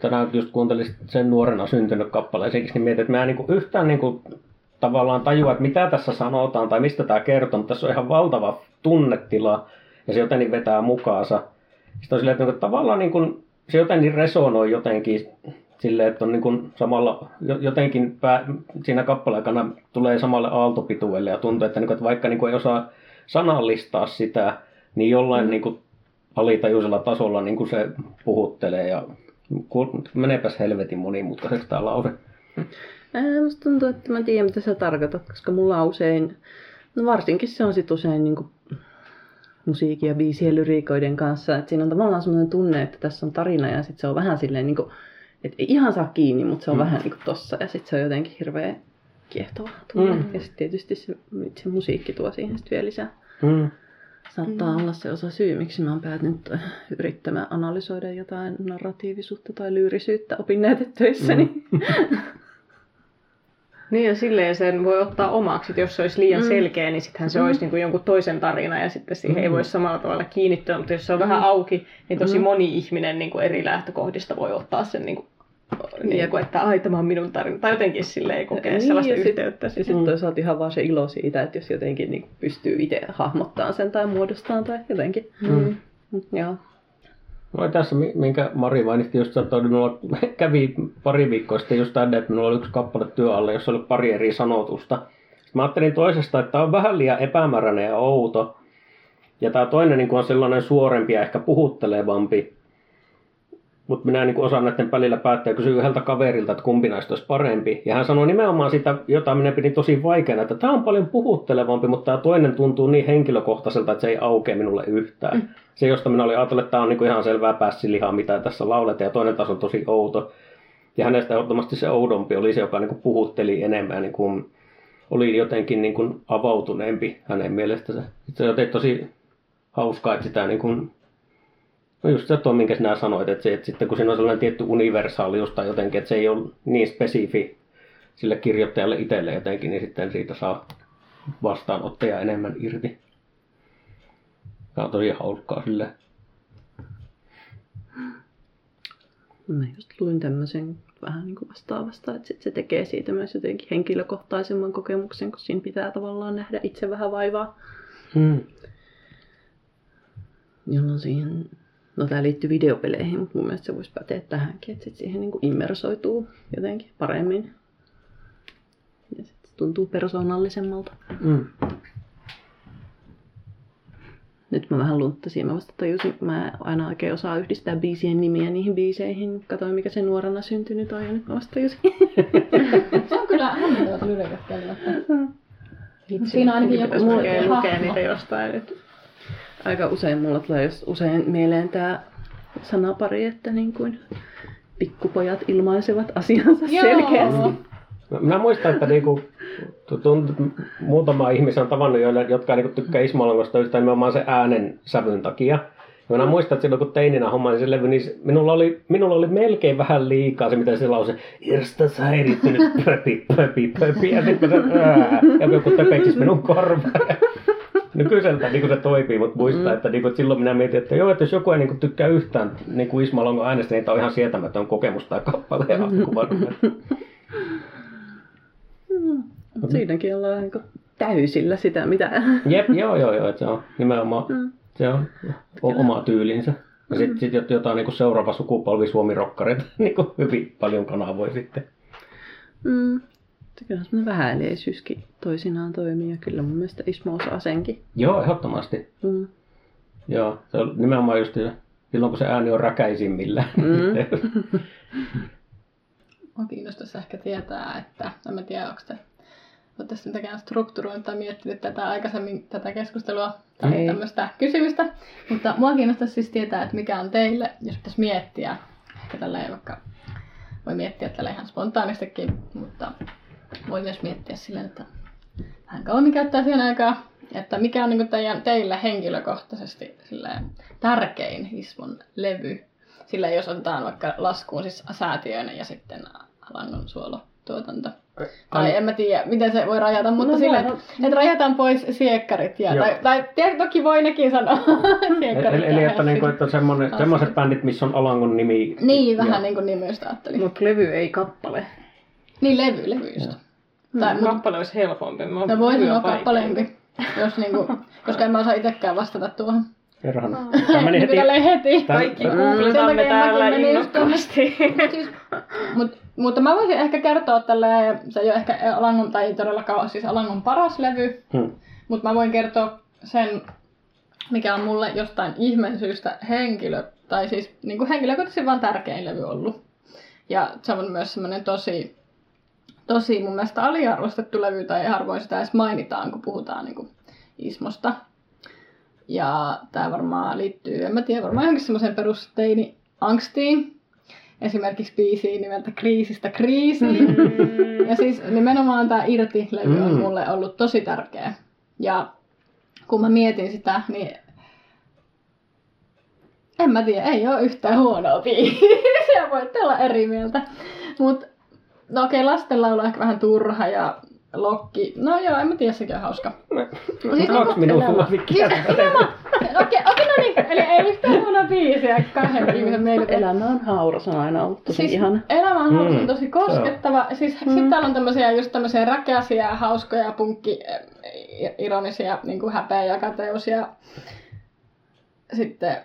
Tänään just kuuntelin sen nuorena syntynyt kappaleen, niin mietin, että mä en niin yhtään niin kuin, tavallaan tajua, että mitä tässä sanotaan tai mistä tämä kertoo, mutta tässä on ihan valtava tunnetila ja se jotenkin vetää mukaansa. Sitten on silleen, että, niin kuin, tavallaan niin kuin, se jotenkin resonoi jotenkin silleen, että on niin kuin samalla jotenkin pää, siinä kappaleen tulee samalle aaltopituelle ja tuntuu, että, niin kuin, että vaikka niin kuin ei osaa sanallistaa sitä, niin jollain mm. niin kuin alitajuisella tasolla niin kuin se puhuttelee ja menepäs helvetin monimutkaiseksi tämä lause. Ää, musta tuntuu, että mä tiedän mitä sä tarkoitat, koska mulla on usein, no varsinkin se on sit usein niin kuin musiikin ja biisien lyriikoiden kanssa, että siinä on tavallaan semmoinen tunne, että tässä on tarina ja sitten se on vähän silleen niin kuin, että ei ihan saa kiinni, mutta se on mm. vähän niin kuin tossa ja sitten se on jotenkin hirveän kiehtova tunne. Mm. Ja sitten tietysti se, se musiikki tuo siihen sitten vielä lisää. Mm. Saattaa mm. olla se osa syy, miksi mä oon päätynyt yrittämään analysoida jotain narratiivisuutta tai lyyrisyyttä opinnäytetöissäni. Mm. Niin ja silleen sen voi ottaa omaksi, että jos se olisi liian mm. selkeä, niin sittenhän se mm. olisi niin kuin jonkun toisen tarina ja sitten siihen mm. ei voi samalla tavalla kiinnittyä, mutta jos se on mm. vähän auki, niin tosi mm. moni ihminen niin kuin eri lähtökohdista voi ottaa sen niin kuin niin kuin, että ai tämä on minun tarina. Tai jotenkin silleen kokea niin, sellaista ja yhteyttä. Sit, ja sitten mm. toisaalta ihan vaan se ilo siitä, että jos jotenkin niin pystyy itse hahmottamaan sen tai muodostamaan tai jotenkin. Mm. Mm. Joo. No tässä, minkä Mari mainitti just, että minulla kävi pari viikkoa sitten just tänne, että minulla oli yksi kappale työalla, jossa oli pari eri sanotusta. Sitten mä ajattelin toisesta, että tämä on vähän liian epämääräinen ja outo. Ja tämä toinen niin on sellainen suorempi ja ehkä puhuttelevampi. Mutta minä niin osaan näiden välillä päättää ja kysyä yhdeltä kaverilta, että kumpi näistä olisi parempi. Ja hän sanoi nimenomaan sitä, jota minä pidin tosi vaikeana, että tämä on paljon puhuttelevampi, mutta tämä toinen tuntuu niin henkilökohtaiselta, että se ei aukea minulle yhtään. Mm. Se, josta minä olin ajatellut, että tämä on niin ihan selvää pässilihaa, mitä tässä lauletaan, ja toinen taas on tosi outo. Ja hänestä ehdottomasti se oudompi oli se, joka niin kuin puhutteli enemmän, niin kuin oli jotenkin niin kuin avautuneempi hänen mielestänsä. Se on tosi hauskaa, että sitä niin kuin No just se tuo, minkä sinä sanoit, että, se, että sitten kun siinä on sellainen tietty universaalius tai jotenkin, että se ei ole niin spesifi sille kirjoittajalle itselle jotenkin, niin sitten siitä saa vastaanottaja enemmän irti. Tämä on tosi hauskaa sille. Mä just luin tämmöisen vähän niin kuin vastaavasta, että sit se tekee siitä myös jotenkin henkilökohtaisemman kokemuksen, kun siinä pitää tavallaan nähdä itse vähän vaivaa. Hmm. Jolloin siihen No tämä liittyy videopeleihin, mutta mun mielestä se voisi päteä tähänkin, että sit siihen niin immersoituu jotenkin paremmin. Ja sit se tuntuu persoonallisemmalta. Mm. Nyt mä vähän lunttasin, mä vasta tajusin, mä aina oikein osaa yhdistää biisien nimiä niihin biiseihin. Katoin mikä se nuorena syntynyt on ja nyt mä vasta tajusin. se on kyllä hämmentävät lyriikat Siinä ainakin joku lukee, lukee niitä jostain. Että aika usein mulla tulee just usein mieleen tämä sanapari, että niin kuin pikkupojat ilmaisevat asiansa Joo. selkeästi. No, minä muistan, että niinku, tunt, muutama ihminen on tavannut, joille, jotka niinku tykkää Ismalangosta yhtään nimenomaan sen äänen sävyn takia. Ja minä muistan, että silloin kun teininä hommasin sen levy, niin minulla oli, minulla oli melkein vähän liikaa se, mitä se lause, Irstas häirittynyt pöpi, pöpi, pöpi, ja sitten se, ää, ja joku töpeksis minun korvaan. Nykyiseltä niin se toimii, mutta muistaa, mm. että, niin kuin, silloin minä mietin, että joo, että jos joku ei niin kuin, tykkää yhtään niin kuin Isma Longon äänestä, niin tämä on ihan sietämätön kokemus tai kappale ja Mm. Siinäkin ollaan niin täysillä sitä, mitä... Jep, joo, joo, joo, että se on nimenomaan mm. se on Kyllä. oma tyylinsä. Ja sitten mm. sit jotain niin seuraava sukupolvi suomirokkareita niin hyvin paljon kanavoi sitten. Mm. Kyllä semmoinen vähäileisyyskin toisinaan toimii ja kyllä mun mielestä Ismo osaa senkin. Joo, ehdottomasti. Mm. Joo, se on nimenomaan just silloin kun se ääni on räkäisimmillä. Mm. Mua kiinnostaisi ehkä tietää, että en mä tiedä, onko te olette sitten tekemään strukturoinut tai miettinyt tätä aikaisemmin tätä keskustelua tai Ei. tämmöistä kysymystä. Mutta mua kiinnostaisi siis tietää, että mikä on teille, jos pitäisi miettiä, ehkä tällä ei vaikka voi miettiä tällä ihan spontaanistikin, mutta voi myös miettiä silleen, että vähän kauemmin käyttää siihen aikaa, että mikä on niin teidän, teille henkilökohtaisesti silleen, tärkein Ismon levy. Sillä jos otetaan vaikka laskuun siis säätiöinen ja sitten langon suolotuotanto. Tai en mä tiedä, miten se voi rajata, mutta no, sillä, että rajataan pois siekkarit. Ja, tai, tai tiedä, toki voi nekin sanoa siekkarit. Eli, eli että, niinku, että semmoiset bändit, missä on Alangon nimi. Niin, vähän ja... niin kuin nimistä ajattelin. Mutta levy ei kappale. Niin, levy, levy just. Tai, mm, kappale olisi helpompi. Mä no voi sanoa kappaleempi, jos niinku, koska en mä osaa itsekään vastata tuohon. Perhana. Tämä meni heti. heti. Kaikki googletamme täällä innokkaasti. siis, mut, mutta mä voisin ehkä kertoa tälle, se ei ole ehkä Alangon, tai ei todellakaan siis Alangon paras levy, hmm. mutta mä voin kertoa sen, mikä on mulle jostain ihmeen syystä henkilö, tai siis niin kuin henkilökohtaisesti vaan tärkein levy ollut. Ja se on myös semmoinen tosi, tosi mun mielestä aliarvostettu levy, tai harvoin sitä edes mainitaan, kun puhutaan niin kuin Ismosta. Ja tämä varmaan liittyy, en mä tiedä, varmaan johonkin semmoiseen perusteini angstiin. Esimerkiksi biisiin nimeltä Kriisistä kriisiin. Mm. Ja siis nimenomaan tämä Irti-levy on mm. mulle ollut tosi tärkeä. Ja kun mä mietin sitä, niin en mä tiedä, ei ole yhtään huonoa biisiä, voitte olla eri mieltä. Mutta no okei, okay, lastenlaulu on ehkä vähän turha ja Lokki. No joo, en mä tiedä, sekin on hauska. No, no siis onko minun suosikkia? Siis, okei, okei, no niin, eli ei yhtään huono biisiä kahden ihmisen mielipide. Elämä on hauras, on aina ollut tosi siis, ihana. Elämä on hauras, mm. on tosi koskettava. So. Siis mm. sitten täällä on tämmöisiä just tämmöisiä räkäisiä, hauskoja, punkki, ironisia, niin kuin häpeä ja kateus ja sitten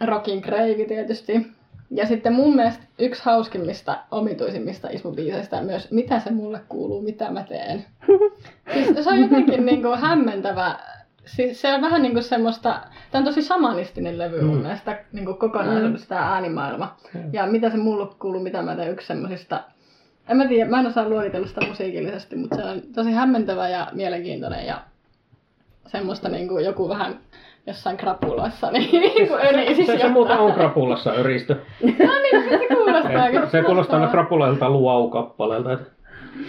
Rockin Crave tietysti. Ja sitten mun mielestä yksi hauskimmista, omituisimmista Ismu-biiseistä myös, mitä se mulle kuuluu, mitä mä teen. Siis se on jotenkin niin kuin hämmentävä. Siis se on vähän niin kuin semmoista, tämä on tosi samanistinen levy mm. mun mielestä niin kuin kokonaisuudessa mm. tämä äänimaailma. Mm. Ja mitä se mulle kuuluu, mitä mä teen, yksi semmoisista, en mä tiedä, mä en osaa luokitella sitä musiikillisesti, mutta se on tosi hämmentävä ja mielenkiintoinen ja semmoista niin kuin joku vähän jossain krapulassa, niin kuin örisis se, se, se muuten on krapulassa öristö. no niin, se kuulostaa. se kuulostaa aina krapulailta luau-kappaleelta.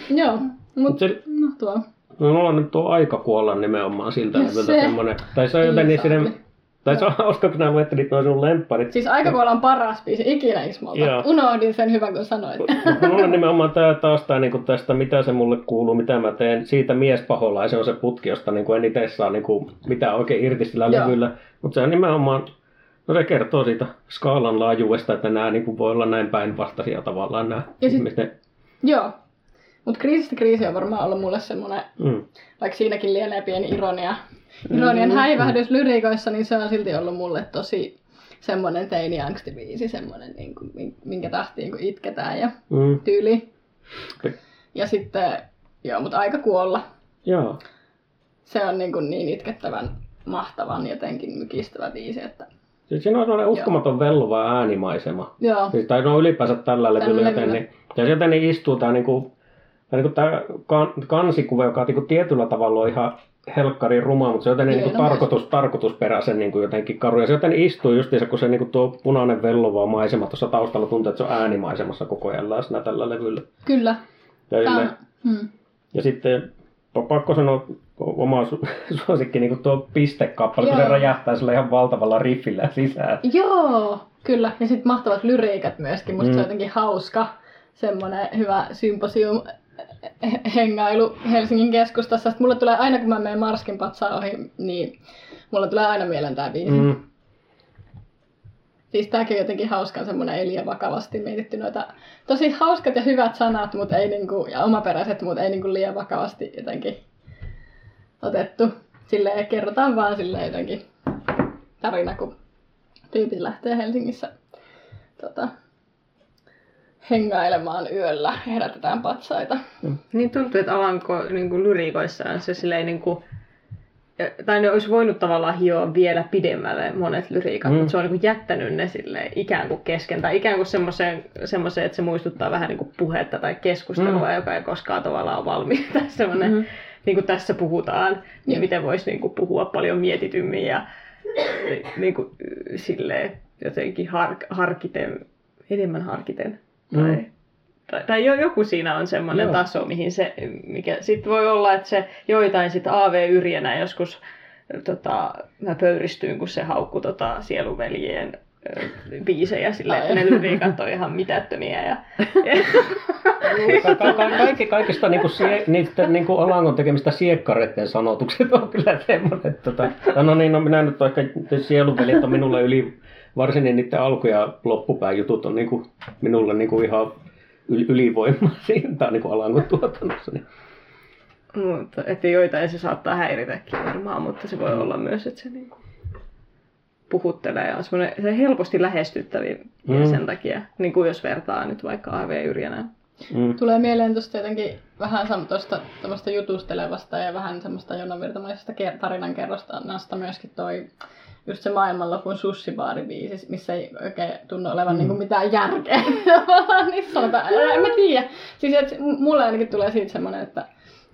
Joo, mutta se, no tuo. No mulla on nyt tuo aika kuolla nimenomaan siltä se, semmoinen. Tai se on jotenkin sinne tai se on hauska, kun nämä luettelit noin sun lempparit. Siis Aikakuolla on paras biisi ikinä Ismolta. Unohdin sen hyvän, kun sanoit. Mulla on nimenomaan tää, taas tää, niin tästä, mitä se mulle kuuluu, mitä mä teen. Siitä miespaholaisen on se putki, josta niin kuin en itse saa niin kuin, mitään oikein irti sillä levyllä. Mutta se on nimenomaan, no se kertoo siitä skaalan laajuudesta, että nämä niin kuin voi olla näin päinvastaisia tavallaan nämä ja sit, ihmisten. Joo. Mutta kriisistä kriisi on varmaan ollut mulle semmoinen, mm. vaikka siinäkin lienee pieni ironia, Ironian mm. häivähdys lyrikoissa, niin se on silti ollut mulle tosi semmoinen teini-angstibiisi, semmoinen, niin kuin, minkä tahtiin kun itketään ja mm. tyyli. Ja sitten, joo, mutta aika kuolla. Joo. Se on niin, kuin niin itkettävän mahtavan jotenkin mykistävä biisi, että Siis siinä on sellainen uskomaton velluva äänimaisema. Joo. Siis, tai no ylipäänsä tällä levyllä joten, niin, ja sieltä niin istuu tämä, niin kuin, tämä, niin kuin, tämä kan, kansikuva, joka niin kuin, tietyllä tavalla on ihan helkkari ruma, mutta se on jotenkin niin tarkoitus, tarkoitusperäisen niin kuin jotenkin karu. Ja se jotenkin istuu justiinsa, kun se niin kuin tuo punainen vellova maisema tuossa taustalla tuntuu, että se on äänimaisemassa koko ajan läsnä tällä levyllä. Kyllä. Ja, Tämä, hmm. ja sitten pakko sanoa oma su- suosikki niin kuin tuo pistekappale, Joo. kun se räjähtää sillä ihan valtavalla riffillä sisään. Joo, kyllä. Ja sitten mahtavat lyriikat myöskin. Musta mm. se on jotenkin hauska. Semmoinen hyvä symposium hengailu Helsingin keskustassa. Sitten mulle tulee aina, kun mä menen Marskin patsaan ohi, niin mulle tulee aina mieleen tää biisi. Mm. Siis tääkin on jotenkin hauska semmoinen ei liian vakavasti mietitty noita tosi hauskat ja hyvät sanat, mutta ei niinku, ja omaperäiset, mutta ei niinku liian vakavasti jotenkin otettu. Silleen kerrotaan vaan silleen jotenkin tarina, kun tyypit lähtee Helsingissä tota, hengailemaan yöllä, herätetään patsaita. Mm. Niin tuntuu, että Alanko niin kuin lyriikoissaan se silleen niin kuin, tai ne olisi voinut tavallaan hioa vielä pidemmälle monet lyriikat, mm. mutta se on niin jättänyt ne sille ikään kuin kesken, tai ikään kuin semmoiseen, semmoiseen että se muistuttaa vähän niin kuin puhetta tai keskustelua, mm. joka ei koskaan tavallaan ole valmis. semmoinen, mm-hmm. niin kuin tässä puhutaan, niin miten voisi niin kuin puhua paljon mietitymmin ja niin kuin, silleen, jotenkin har, harkiten, enemmän harkiten. Tai, mm. tai, tai joku siinä on semmoinen Joo. taso, mihin se, mikä sitten voi olla, että se joitain sitten AV-yrjänä joskus tota, mä pöyristyin, kun se haukku tota, sieluveljien biisejä silleen, että ne lyriikat on ihan mitättömiä. Ja, Ka- ka- kaikki, kaikista niinku sie, niiden niinku Alangon tekemistä siekkareiden sanotukset on kyllä semmoinen. Tota, no niin, no minä nyt ehkä sieluvelit on minulle yli varsinkin niin niiden alku- ja loppupään jutut on niinku, minulle niinku ihan ylivoimaisia niinku Alangon tuotannossa. Niin. Mutta, että joitain se saattaa häiritäkin varmaan, mutta se voi olla myös, että se niinku puhuttelee ja on se helposti lähestyttäviä mm. sen takia, niin kuin jos vertaa nyt vaikka A.V. Yrjänään. Mm. Tulee mieleen tuosta jotenkin vähän tuosta jutustelevasta ja vähän semmoista jonovirtamaisesta tarinankerrosta myöskin toi just se maailmanlopun sussibaaribiisi, missä ei oikein tunnu olevan mm. niinku mitään järkeä. niin sanotaan, en mä tiedä. Siis et, mulle ainakin tulee siitä semmoinen, että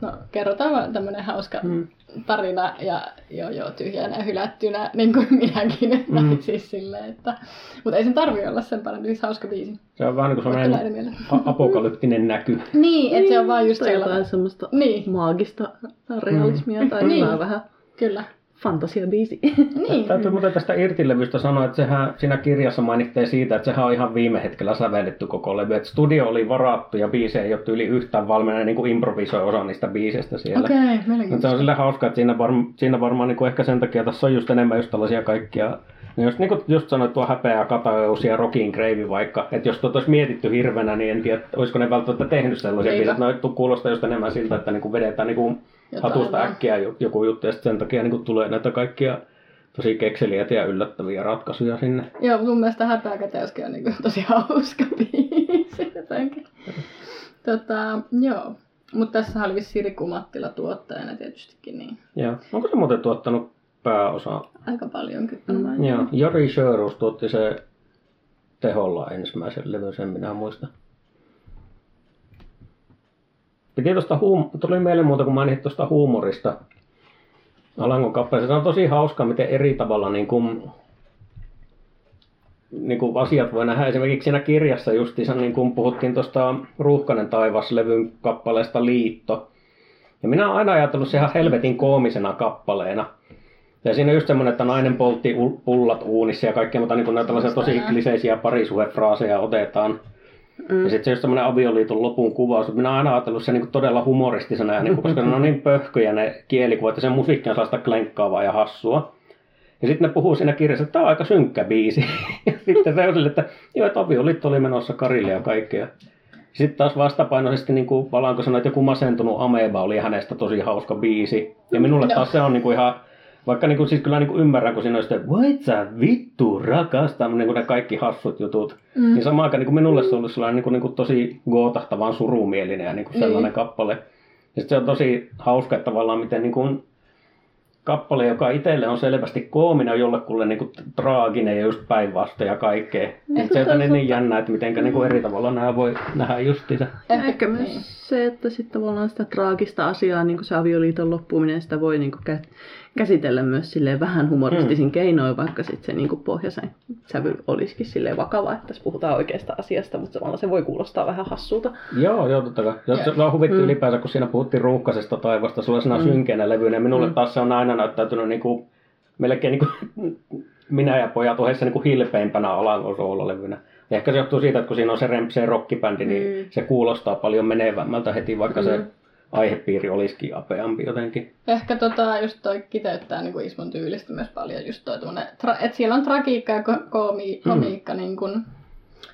no kerrotaan vaan tämmönen hauska mm. tarina ja joo joo tyhjänä ja hylättynä, niin kuin minäkin. Mm. siis silleen, että, mutta ei sen tarvi olla sen parempi, siis hauska biisi. Se on vähän niin kuin semmoinen apokalyptinen näky. niin, että se on vaan just tai jotain semmoista niin. maagista realismia mm. tai niin. vähän. Kyllä fantasiabiisi. Niin. Täytyy muuten tästä irtilevystä sanoa, että sehän siinä kirjassa mainittiin siitä, että sehän on ihan viime hetkellä sävelletty koko levy. Että studio oli varattu ja biisejä ei ole yli yhtään valmiina, niin kuin improvisoi osa niistä biiseistä siellä. Okei, okay, Se on sille hauska, että siinä, varma, siinä varmaan niin kuin ehkä sen takia tässä on just enemmän just tällaisia kaikkia niin just, niin kuin just sanoit, tuo häpeä, kataus ja rockin gravy vaikka, että jos tuota olisi mietitty hirvenä, niin en tiedä, olisiko ne välttämättä tehnyt sellaisia biisejä, että no, kuulostaa just enemmän siltä, että niin kuin vedetään niin kuin hatusta vaan. äkkiä joku juttu ja sen takia niin tulee näitä kaikkia tosi kekseliäitä ja yllättäviä ratkaisuja sinne. Joo, mun mielestä hätäkäteyskin on niin kuin tosi hauska biisi jotenkin. tota, joo. Mutta tässä oli vissi Riku Mattila tuottajana tietystikin. Niin. Joo. Onko se muuten tuottanut pääosa? Aika paljon kyllä. Mm. Joo. Jari Sjöruus tuotti se teholla ensimmäisen levyn, sen minä muistan. Piti tuosta huum- tuli mieleen muuta, kun mainitsit tuosta huumorista Alangon kappaleessa. Se on tosi hauska, miten eri tavalla niin kuin, niin kuin asiat voi nähdä. Esimerkiksi siinä kirjassa justiinsa, niin kuin puhuttiin tuosta Ruuhkanen taivas-levyn kappaleesta Liitto. Ja minä olen aina ajatellut se ihan helvetin koomisena kappaleena. Ja siinä on just semmoinen, että nainen poltti pullat uunissa ja kaikkea, mutta niin kuin näitä tällaisia tosi kliseisiä parisuhefraaseja otetaan. Mm. Ja sitten se just semmoinen avioliiton lopun kuvaus. Minä olen aina ajatellut se niinku todella humoristisena, ja niinku, koska ne on niin pöhköjä ne kielikuvat, että se musiikki on sellaista klenkkaavaa ja hassua. Ja sitten ne puhuu siinä kirjassa, että tämä on aika synkkä biisi. ja sitten se on sille, että joo, että avioliitto oli menossa karille ja kaikkea. Sitten taas vastapainoisesti, niin kuin Valanko sanoi, että joku masentunut Ameba oli hänestä tosi hauska biisi. Ja minulle no. taas se on niin kuin ihan vaikka niin kuin, siis kyllä niin kuin ymmärrän, kun siinä on sitten, voit sä vittu rakastaa, niin kuin ne kaikki hassut jutut. Mm. Niin samaan aikaan niin kuin minulle se on ollut sellainen niin kuin, niin kuin tosi gootahtavan surumielinen ja niin kuin sellainen mm. kappale. Ja sitten se on tosi hauska, että tavallaan miten niin kuin, kappale, joka itselle on selvästi koominen, on jollekulle niin kuin traaginen ja just päinvastoin ja kaikkea. Niin, se on niin, niin jännä, että miten niin kuin eri tavalla nämä voi nähdä justiinsa. Ehkä, Ehkä myös niin. se, että sitten tavallaan sitä traagista asiaa, niin kuin se avioliiton loppuminen, sitä voi niin kuin kä- käsitellä myös silleen vähän humoristisin mm. keinoin, vaikka sitten se niin kuin pohjaisen sävy olisikin silleen vakava, että tässä puhutaan oikeasta asiasta, mutta samalla se voi kuulostaa vähän hassulta. Joo, joo, totta kai. Ja se on huvittu mm. ylipäänsä, kun siinä puhuttiin ruuhkaisesta taivasta sellaisena mm. synkeenä levynä. Ja minulle mm. taas se on aina näyttäytynyt niin kuin, melkein niin kuin, minä ja pojat ohessa niin kuin hilpeimpänä Alangon soololevynä. Ja ehkä se johtuu siitä, että kun siinä on se Rempseen rockibändi, niin Mm. se kuulostaa paljon menevämmältä heti, vaikka se aihepiiri olisikin apeampi jotenkin. Ehkä tota, just toi kiteyttää niin kuin Ismon tyylistä myös paljon just toi tuonne, tra- että siellä on tragiikka ja ko- koomi- komiikka niin kuin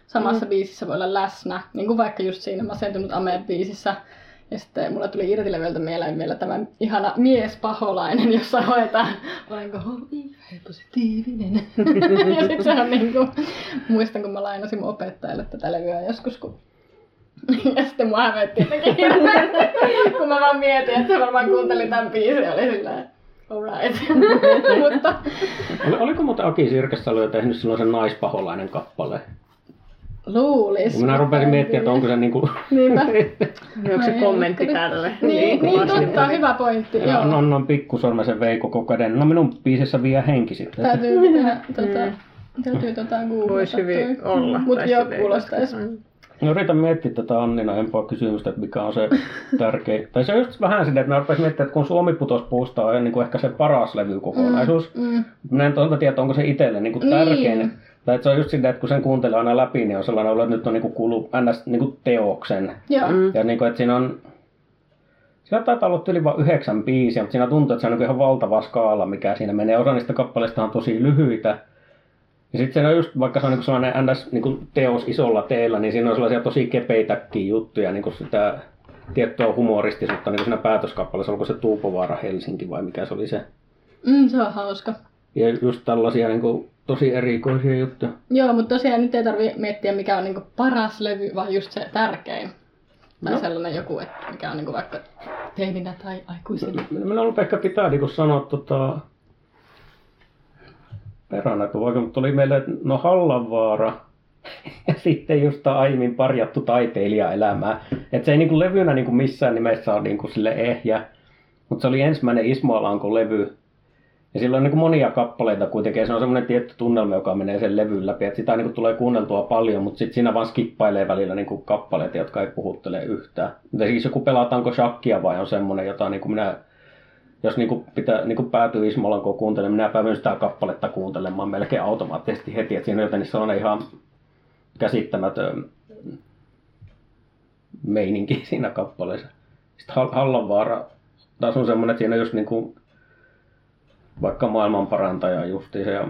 samassa biisissä voi olla läsnä, niin kuin vaikka just siinä Masentunut Ame biisissä. Ja sitten mulla tuli irtilevyltä mieleen vielä tämä ihana mies paholainen, jossa hoetaan, olenko positiivinen. ja sitten se on niin kuin, muistan kun mä lainasin mun opettajalle tätä levyä joskus, kun ja sitten mua hävetti jotenkin kun mä vaan mietin, että se varmaan kuunteli tämän biisin ja oli silleen, alright. Mutta Oli, oliko muuten Aki Sirkessalo jo tehnyt silloin sen naispaholainen kappale? luulis. Kun minä rupesin miettimään, että onko se niinku... Niinpä. Onko se kommentti tälle? Niin, niin kovasti. totta, hyvä pointti. Ja Joo. on, on, on pikkusormesen vei koko käden. No minun biisissä vie henki sitten. Täytyy tehdä tota, täytyy tota googlata. Voisi hyvin olla. Mut tai joo, kuulostaisi. No yritän miettiä tätä Annina Empoa kysymystä, että mikä on se tärkein. Tai se on just vähän sitä, että mä rupesin miettimään, että kun Suomi putos puusta on niin kuin ehkä se paras levykokonaisuus. Mm. Mä en tuolta tiedä, onko se itselle niin kuin Niin. tärkein. Tai että se on just sitä, että kun sen kuuntelee aina läpi, niin on sellainen olo, että nyt on niin kuin kuullut ns. Niin kuin teoksen. Joo. Mm. Ja niin kuin, että siinä on... Siinä taitaa olla yli vain yhdeksän biisiä, mutta siinä tuntuu, että se on niin ihan valtava skaala, mikä siinä menee. Osa niistä kappaleista on tosi lyhyitä. Ja sitten se on just, vaikka se on niin sellainen ns. Niin teos isolla teellä, niin siinä on sellaisia tosi kepeitäkin juttuja, niin kuin sitä tiettyä humoristisuutta niin kuin siinä päätöskappaleessa, onko se Tuupovaara Helsinki vai mikä se oli se. Mm, se on hauska. Ja just tällaisia niin kuin, tosi erikoisia juttuja. Joo, mutta tosiaan nyt ei tarvi miettiä mikä on niinku paras levy, vaan just se tärkein. Tai No. sellainen joku, että mikä on niinku vaikka teininä tai aikuisena. Minä ollut ehkä pitää niin sanoa tota, peränä, kun vaikka tuli meille, no Hallanvaara ja sitten just tää aiemmin parjattu taiteilijaelämää. Että se ei niinku levynä niinku missään nimessä ole niinku sille ehjä, mutta se oli ensimmäinen Ismo Alankon levy. Ja sillä on niinku monia kappaleita kuitenkin, ja se on semmoinen tietty tunnelma, joka menee sen levyn läpi. Että sitä niinku tulee kuunneltua paljon, mutta sitten siinä vaan skippailee välillä niinku kappaleita, jotka ei puhuttele yhtään. Mutta siis joku pelataanko shakkia vai on semmoinen, jota niinku minä jos niinku pitää, niinku päätyy Ismolankoon kuuntelemaan, minä päädyin sitä kappaletta kuuntelemaan melkein automaattisesti heti, että siinä on jotenkin sellainen ihan käsittämätön meininki siinä kappaleessa. Sitten Hall- Hallanvaara taas on semmoinen, että siinä just niinku vaikka maailman parantaja justiinsa. Ja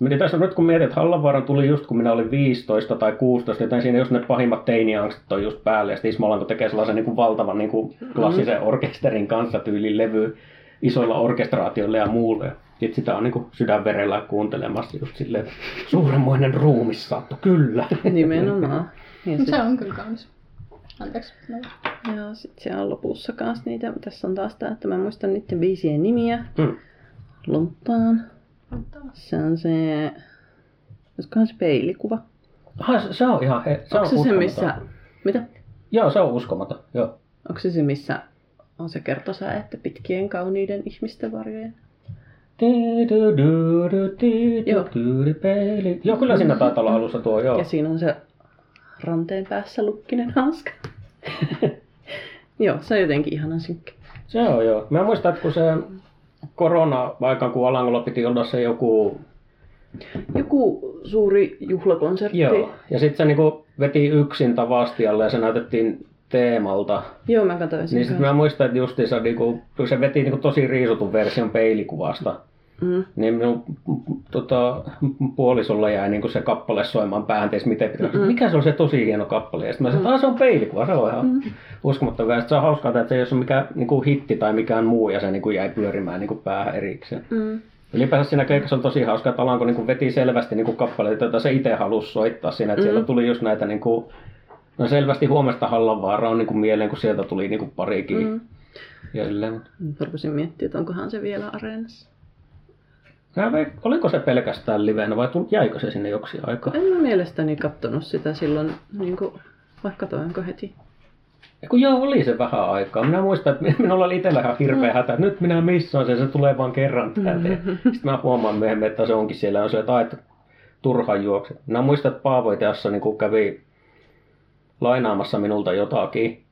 Meni tässä nyt kun mietin, että Hallanvaaran tuli just kun minä olin 15 tai 16, joten siinä just ne pahimmat teiniangstit on just päälle. Ja sitten Ismolanko tekee sellaisen niin kuin valtavan niin kuin klassisen orkesterin kanssa tyylin levy isoilla orkestraatioilla ja muulle. Sitten sitä on niin kuin sydänverellä kuuntelemassa just silleen, että suuremmoinen ruumissaatto, kyllä. Nimenomaan. Ja sit, Se on kyllä kaunis. Anteeksi. No. ja sit siellä on lopussa kanssa niitä, tässä on taas tää, että mä muistan niiden biisien nimiä. Hmm. Se on se, olisikohan se peilikuva? Aha, se, se on ihan, he, se Onko on se se, missä, mitä? Joo, se on uskomaton, joo. Onko se se, missä on se kertosäe, että pitkien kauniiden ihmisten varjojen? Joo. Joo, kyllä siinä taitaa olla alussa tuo, joo. Ja siinä on se ranteen päässä lukkinen hanska. Joo, se on jotenkin ihanan synkkä. Se on joo. Mä muistan, että kun se korona-aikaan, kun Alangolla piti olla se joku... Joku suuri juhlakonsertti. Joo. Ja sitten se niinku veti yksin Tavastialle ja se näytettiin teemalta. Joo, mä katsoin sen Niin sitten mä muistan, että justiinsa niinku, se veti niinku tosi riisutun version peilikuvasta. Mm. Niin minun tota, puolisolla jäi niinku se kappale soimaan päähän, ties miten pitää. Mm. Mikä se on se tosi hieno kappale? Ja sitten mä sanoin, että se on peilikuva, se on ihan mm. uskomattavaa. Ja se on hauskaa, että se ei ole mikään niinku hitti tai mikään muu, ja se niinku jäi pyörimään niinku päähän erikseen. Mm. Ylipäänsä siinä keikassa on tosi hauska, että Alanko niinku veti selvästi niinku kappaleita, joita se itse halusi soittaa siinä. Että mm. sieltä tuli just näitä, niinku, no selvästi huomesta Hallanvaara on niinku mieleen, kun sieltä tuli niinku parikin. Mm. Ja ylleen. Rupesin miettiä, että onkohan se vielä areenassa. Oliko se pelkästään livenä vai jäikö se sinne joksi aikaa? En mä mielestäni kattonut sitä silloin, niin kuin, vaikka toinko heti. Ja kun joo, oli se vähän aikaa. Minä muistan, että minulla oli itsellä ihan hirveä hätä, että nyt minä missaan sen, se tulee vaan kerran täältä. Sitten mä huomaan myöhemmin, että se onkin siellä, on se, että, että turhan juokset. Minä muistan, että Paavo itse niin kävi lainaamassa minulta jotakin.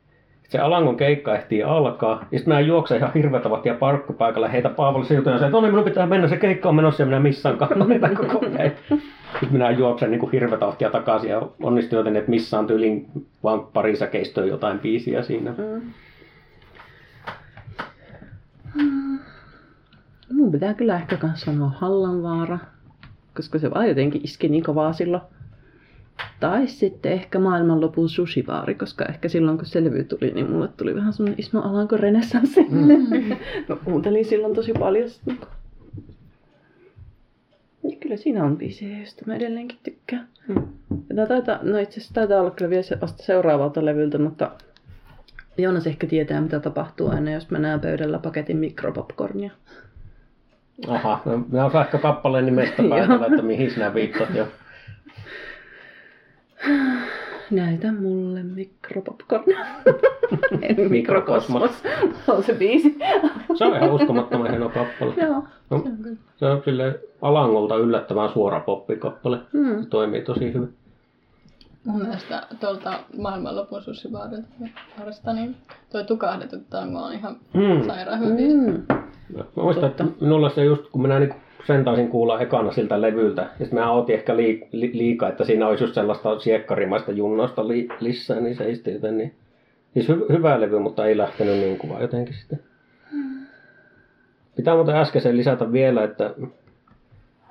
Se Alangon keikka ehtii alkaa, ja sitten mä juoksen ihan hirveätä vahtia parkkipaikalle, heitä Paavolle se juttu ja että minun pitää mennä, se keikka on menossa ja minä missaan kannata koko ajan. Sitten minä juoksen niin hirveätä vahtia takaisin ja onnistuin joten, että missaan tyylin vaan pari säkeistöä jotain biisiä siinä. Mm. Mun pitää kyllä ehkä kans sanoa Hallanvaara, koska se vaan jotenkin iski niin kovaa silloin. Tai sitten ehkä maailmanlopun sushibaari, koska ehkä silloin kun se levy tuli, niin mulle tuli vähän semmonen Ismo Alanko renessanssi. Mm. Mä kuuntelin silloin tosi paljon sitä. Ja kyllä siinä on biisejä, joista mä edelleenkin tykkään. Mm. Ja tää taitaa, no itse asiassa taitaa olla kyllä vielä se vasta seuraavalta levyltä, mutta Joonas ehkä tietää, mitä tapahtuu aina, jos mä näen pöydällä paketin mikropopcornia. Aha, no, minä osaan ehkä kappaleen nimestä päätellä, että mihin sinä viittat jo. Näytä mulle mikropopcornia. Ei mikrokosmos. on se biisi. Se on ihan uskomattoman hieno kappale. Joo. No, se on sille Alangolta yllättävän suora poppikappale. Mm. Toimii tosi hyvin. Mun mielestä tuolta maailmanlopun sussibaarilta, niin toi tukahdettu tango on ihan Mm. sairaan hyvä biisi. Mm. Mä muistan, että minulla se just, kun minä niin sen taisin kuulla ekana siltä levyltä, ja sitten mä otin ehkä lii, li, liikaa, että siinä olisi just sellaista siekkarimaista junnosta li, lisää, niin se ei sitten joten niin... Siis hy, hyvä levy, mutta ei lähtenyt niin kuin vaan jotenkin sitten. Pitää muuten äskeisen lisätä vielä, että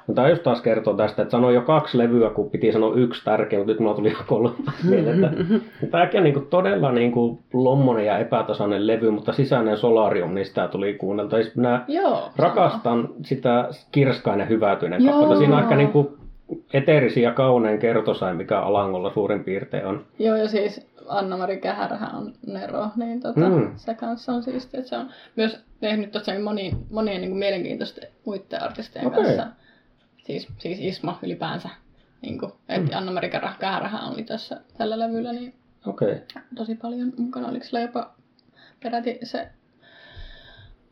No tämä just taas kertoo tästä, että sanoi jo kaksi levyä, kun piti sanoa yksi tärkeä, mutta nyt mulla tuli ihan kolme mieleen. että Tämäkin on niin kuin todella niin kuin lommonen ja epätasainen levy, mutta sisäinen solarium, niin sitä tuli kuunnelta. Siis minä Joo, rakastan sitä kirskainen hyvätyinen Joo. kappaletta. Siinä on ehkä niin kuin eteerisi ja kaunein kertosain, mikä Alangolla suurin piirtein on. Joo, ja siis Anna-Mari Kähärähän on Nero, niin tota, Mm. se kanssa on siistiä. Se on myös tehnyt tosiaan moni, monien niin kuin mielenkiintoisten muiden artistien Okei. kanssa. Siis, siis Isma ylipäänsä. Niin kuin, että Mm. Anna-Mari Kähärähän oli tässä tällä levyllä niin. Okay. tosi paljon mukana. Oliko sillä jopa peräti se,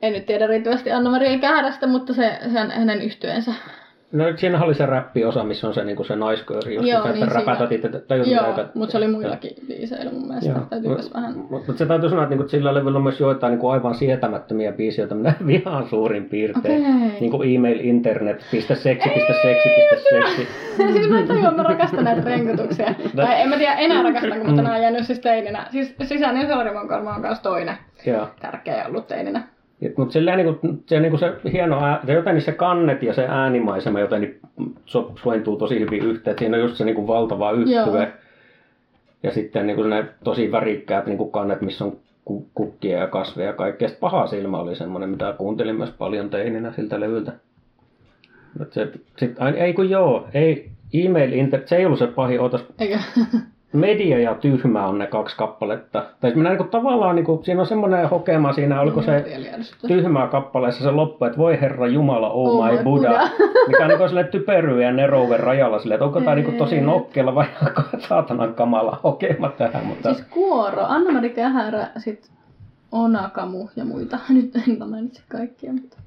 en nyt tiedä riittävästi Anna-Maria Kähärästä, mutta se, sen, hänen yhtyeensä. No siinä oli se räppiosa, missä on se, niin kuin se naiskööri, just Joo, se, että niin räpätät itse. Joo, mutta se oli muillakin biiseillä mun mielestä. Joo. Täytyypäs vähän... Mutta mut se täytyy sanoa, että, niinku, että sillä levyllä on myös joitain niinku aivan sietämättömiä biisejä, joita minä vihaan suurin piirtein. Okei. Niin kuin email internet, pistä seksi, pistä seksi, pistä seksi. siis mä en tajua, mä rakastan näitä renkutuksia. tai en mä tiedä enää rakastanko, mutta nämä on jäänyt siis teininä. Siis sisäinen Saarimon karma on kanssa toinen tärkeä ollut teininä. Mutta silleen niinku, se, niinku se hieno ää, se jotenkin se kannet ja se äänimaisema jotenkin so, sointuu tosi hyvin yhteen. Et siinä on just se niinku valtava yhtye. Joo. Ja sitten niinku ne tosi värikkäät niinku kannet, missä on ku- kukkia ja kasveja ja kaikkea. Sitten paha silmä oli semmoinen, mitä kuuntelin myös paljon teininä siltä levyltä. Mut se, sit, ai, ei kun joo, ei, email, inter, se ei ollut se pahin, ootas, Eikö? media ja tyhmä on ne kaksi kappaletta. Tai minä niinku tavallaan, niinku, siinä on semmoinen hokema siinä, oliko se tyhmää kappaleessa se loppu, että voi herra Jumala, oh, Oh my my Buddha. Buddha. Mikä on niinku sille typeryä ja nerouven rajalla silleen, että onko tämä niinku tosi nokkela vai onko saatanan kamala hokema tähän. Mutta... Siis Kuoro, Anna-Mari Kähärä, sit Onakamu ja muita. Nyt en mainitse kaikkia, mutta...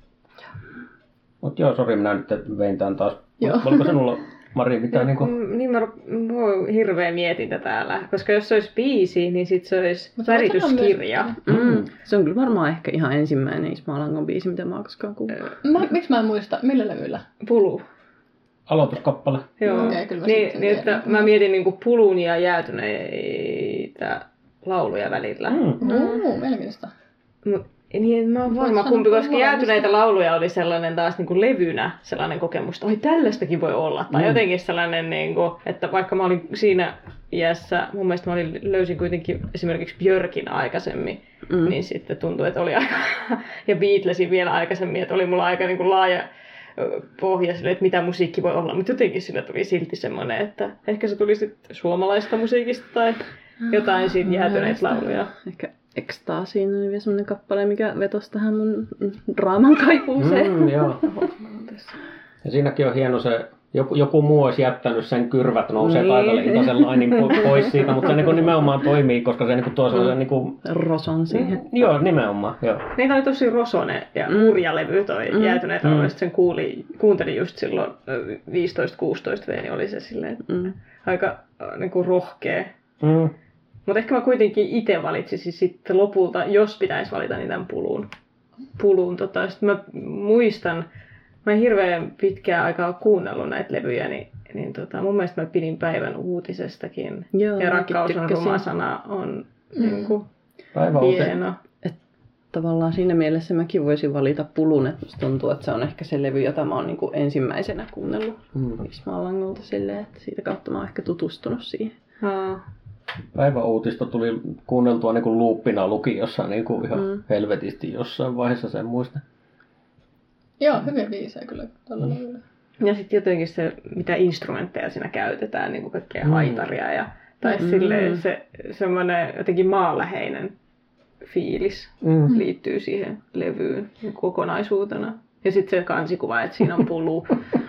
Mut joo, sori, minä nyt vein tämän taas. Joo. Oliko sinulla, Mari, mitään niinku... Mm, Niin mä, mulla on hirveä mietintä täällä, koska jos se olisi biisi, niin sit se olisi Mut voit sanoa värityskirja. myös- Mm. Se on kyllä varmaan ehkä ihan ensimmäinen Ismo Alangon biisi, mitä mä oon koskaan kuullut. Mä, miksi mä en muista, millä levyllä? Pulu. Aloituskappale. Joo. Okei, kyllä mä niin, sen niin, että mä mietin niinku pulun ja jäätyneitä lauluja välillä. Mm. Oo, mielenkiintoista. Mut, niin, en mä oon varma kumpi, koska jäätyneitä lauluja oli sellainen taas niin kuin levynä sellainen kokemus, että oi tällaistakin voi olla. Tai Mm. jotenkin sellainen, niin kuin, että vaikka mä olin siinä iässä, mun mielestä mä olin, löysin kuitenkin esimerkiksi Björkin aikaisemmin, Mm. niin sitten tuntui, että oli aika, ja Beatlesin vielä aikaisemmin, että oli mulla aika niin kuin laaja pohja sille, että mitä musiikki voi olla, mutta jotenkin sille tuli silti semmoinen, että ehkä se tuli sitten suomalaista musiikista tai jotain siitä jäätyneitä lauluja. Ehkä Ekstaasiin oli vielä semmoinen kappale, mikä vetosi tähän mun draaman kaipuuseen. Mm, joo. Ja siinäkin on hieno se joku, joku muu olisi jättänyt sen kyrvät nousee niin. taikalle iltaisen lainin pois siitä, mutta se niin kuin nimenomaan toimii, koska se niin tuo sellaisen... Niin kuin... Roson siihen. Mm, joo, nimenomaan. Joo. Niin oli tosi rosone ja hurja levy toi mm. jäätyneet mm. sen kuuli, kuuntelin just silloin 15-16 V, niin oli se silleen mm. aika niin kuin rohkea. Mm. Mutta ehkä mä kuitenkin itse valitsisin sitten lopulta, jos pitäisi valita, niin tämän pulun. pulun tota. Sitten mä muistan, mä en hirveän pitkää aikaa kuunnellut näitä levyjä, niin, niin tota, mun mielestä mä pidin päivän uutisestakin. Joo, ja rakkaus on ruma sana on mm. niin kuin, Päivä hieno. Et, tavallaan siinä mielessä mäkin voisin valita pulun, että musta tuntuu, että se on ehkä se levy, jota mä oon niin kuin ensimmäisenä kuunnellut mm. Ismail Langolta silleen, että siitä kautta mä oon ehkä tutustunut siihen. Ha. Päiväuutista tuli kuunneltua niin kuin luuppina lukiossa niin kuin ihan mm. helvetisti jossain vaiheessa sen muista. Joo, hyvin viisää kyllä tuolla mm. Ja sitten jotenkin se, mitä instrumentteja siinä käytetään, niin kuin kaikkea mm. haitaria ja tai mm. silleen se semmoinen jotenkin maanläheinen fiilis mm. liittyy siihen levyyn kokonaisuutena. Ja sitten se kansikuva, että siinä on pulu,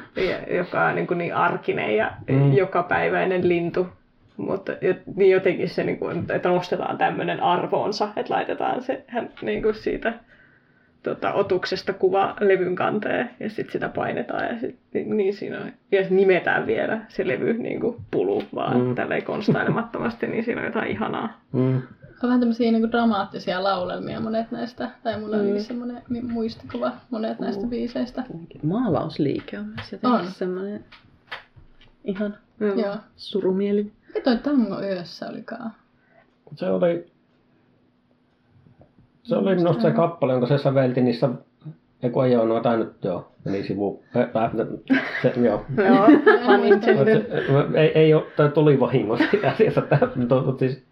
joka on niin, kuin niin arkinen ja mm. jokapäiväinen lintu. Mutta niin jotenkin se, niin kuin, että nostetaan tämmöinen arvoonsa, että laitetaan se hän, niin kuin siitä tota, otuksesta kuva levyn kanteen ja sitten sitä painetaan ja sit, niin, niin siinä on, ja nimetään vielä se levy niin kuin pulu vaan mm. tälleen konstailemattomasti, niin siinä on jotain ihanaa. Mm. On vähän tämmöisiä niin kuin dramaattisia laulelmia monet näistä, tai mulla mm. oli semmoinen muistikuva monet mm. näistä biiseistä. Maalausliike on myös jotenkin on. semmoinen ihan Joo. surumielinen. Mikä toi tango yössä olikaan? Se oli se oli minusta se kappale, jonka se sävelti niissä Eiku ei ole, no tai nyt joo, meni sivu. Äh, se, joo. joo, ei, ei ole, tai tuli vahingossa asiassa. Siis,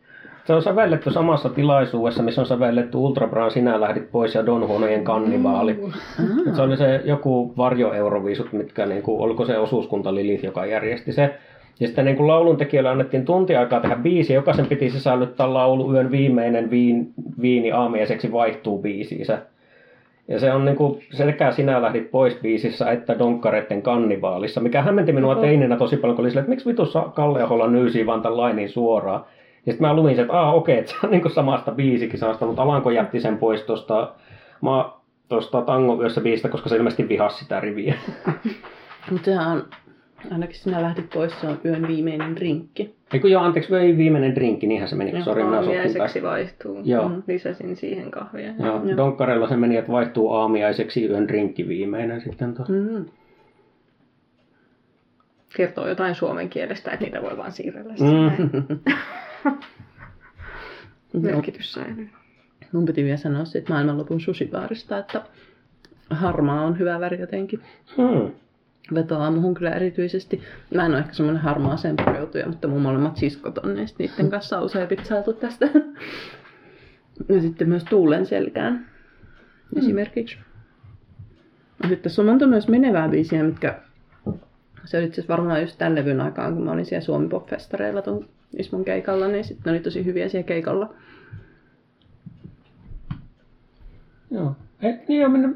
se on sävelletty samassa tilaisuudessa, missä on sävelletty Ultra Brown, Sinä lähdit pois ja Don Huonojen kannibaali. Mm. Se oli se joku varjoeuroviisut, mitkä, niin kuin, oliko se osuuskunta Lilith, joka järjesti se. Ja sitten niin kuin lauluntekijöille annettiin tunti aikaa tehdä biisi, jokaisen piti sisällyttää laulu yön viimeinen viin, viini aamiaiseksi vaihtuu biisiinsä. Ja se on niin kuin, sekä sinä lähdit pois biisissä että Donkkaretten kannibaalissa, mikä hämmenti minua Oho. teininä tosi paljon, kun oli sille, että miksi vitussa Kalle Aholla nyysii vaan tämän lainin suoraan. Ja sitten mä luin sen, että okei, että se on niin kuin samasta biisikin samasta, mutta Alanko jätti sen pois tuosta, tuosta Tango yössä biisistä, koska se ilmeisesti vihasi sitä riviä. Mutta sehän on Ainakin sinä lähdit pois, se on yön viimeinen drinkki. Eikö joo, anteeksi, yön viimeinen drinkki, niinhän se meni. Sori, minä Aamiaiseksi vaihtuu. Joo. Mm, lisäsin siihen kahvia. Joo, joo. Donkkarella se meni, että vaihtuu aamiaiseksi yön drinkki viimeinen sitten tuo. Mm. Kertoo jotain suomen kielestä, että niitä voi vaan siirrellä mm. Merkitys säilyy. Mun piti vielä sanoa siitä maailmanlopun sushibaarista, että harmaa on hyvä väri jotenkin. Hmm vetoaa muhun kyllä erityisesti. Mä en ole ehkä semmoinen harmaaseen pureutuja, mutta mun molemmat siskot on, niin niiden kanssa on usein pitsailtu tästä. ja sitten myös tuulen selkään mm. esimerkiksi. Ja sitten tässä on monta myös menevää biisiä, mitkä se oli itse asiassa varmaan just tämän levyn aikaan, kun mä olin siellä Suomi Pop-festareilla ton Ismon keikalla, niin sitten ne oli tosi hyviä siellä keikalla. Joo. Et, niin, minä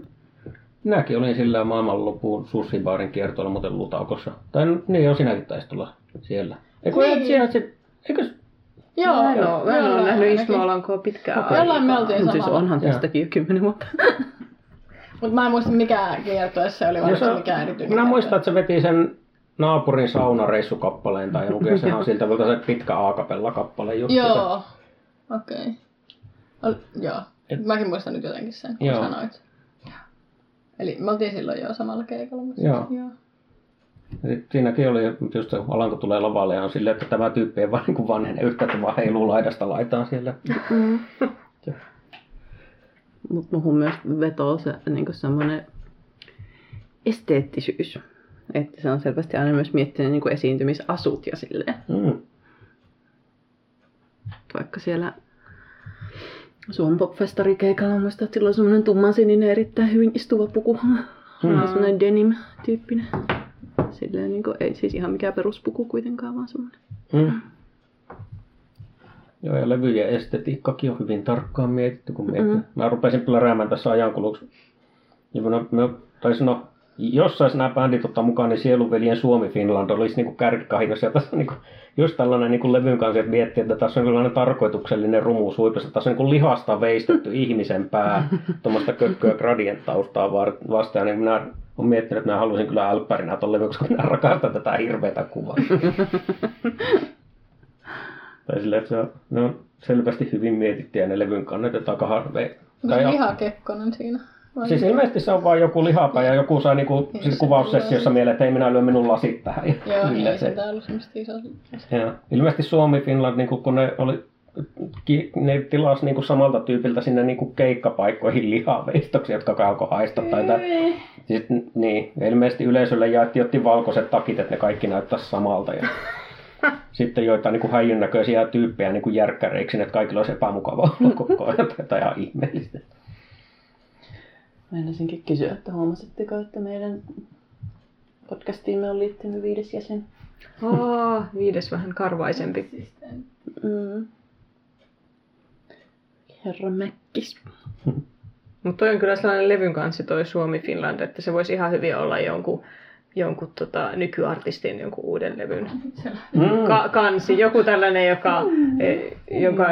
Minäkin olin sillä maailmanlopun sussibaarin kiertoilla muuten Lutaukossa. Tai niin, jo sinäkin taisi tulla siellä. Eikö niin. siellä se, eikö Joo, mä en ole, mä en ole nähnyt Ismo Alankoa pitkään aikaa. Jollain me oltiin samalla. Siis onhan tästäkin jo kymmenen vuotta. Mutta mä en muista mikä kiertoessa oli, vai se mikä erityinen. Mä muistan, että se veti sen naapurin saunareissukappaleen tai jonkun, se on siltä se pitkä aakapella kappale juttu. Joo, okei. Okay. Joo, mäkin muistan nyt jotenkin sen, kun joo. sanoit. Eli me oltiin silloin jo samalla keikalla. Mutta joo. joo. Siinäkin oli, just se Alanko tulee lavalle ja on silleen, että tämä tyyppi ei vaan niin vanhene yhtä, että vaan heiluu laidasta laitaan siellä. Mm. Mutta muhun myös vetoo se niin semmoinen esteettisyys. Että se on selvästi aina myös miettinyt niin esiintymisasut ja silleen. Mm. Vaikka siellä Suomen Pop-festarikeikalla on muista, että sillä on semmoinen tummansininen erittäin hyvin istuva puku. Hmm. semmoinen denim-tyyppinen. Silleen niin kuin, ei siis ihan mikään peruspuku kuitenkaan, vaan semmoinen. Hmm. Joo, ja levyjen estetiikkakin on hyvin tarkkaan mietitty, kun. Mm-hmm. Mä rupesin pläräämään tässä ajankuluksi. Ja mä, mä taisin, no, jos saisi nämä bändit ottaa mukaan, niin Sielunveljen Suomi Finland olisi niin kärkikahinossa. Ja tässä on niin kuin, just tällainen niin kuin levyn kanssa, että miettii, että tässä on sellainen tarkoituksellinen rumuus huipussa. Tässä on niin kuin lihasta veistetty ihmisen pää tuommoista kökköä gradient taustaa vastaan. Niin minä olen miettinyt, että minä haluaisin kyllä älppärinä tuon levyn, koska minä rakastan tätä hirveätä kuvaa. tai silleen, että se on, ne on selvästi hyvin mietitty ja ne levyn kannetaan harveen. Onko se lihakekkonen siinä? Vai siis ilmeisesti se on vain joku lihapää ja joku sai niinku niin, siis kuvaussessiossa mieleen, että ei minä lyö minun lasit tähän. Joo, ei se, täällä semmoista iso. Joo. Ilmeisesti Suomi Finland, niinku, kun ne oli ne tilasi niinku samalta tyypiltä sinne niinku keikkapaikkoihin lihaveistoksia, jotka alkoi haista. Tai siis, niin, ilmeisesti yleisölle jaettiin jotti valkoiset takit, että ne kaikki näyttäisi samalta. Ja sitten joita niin kuin häijyn näköisiä tyyppejä niin kuin järkkäreiksi, että kaikilla olisi epämukavaa koko ajan tai ihan ihmeellistä. Meinasinkin kysyä, että huomasitteko, että meidän podcastiimme on liittynyt viides jäsen? Oh, viides vähän karvaisempi. Mm. Herra Mäkkis. Mutta toi on kyllä sellainen levyn kanssa toi Suomi Finland, että se voisi ihan hyvin olla jonkun jonkun tota, nykyartistin jonkun uuden levyn mm. ka- kansi. Joku tällainen, joka, e, jonka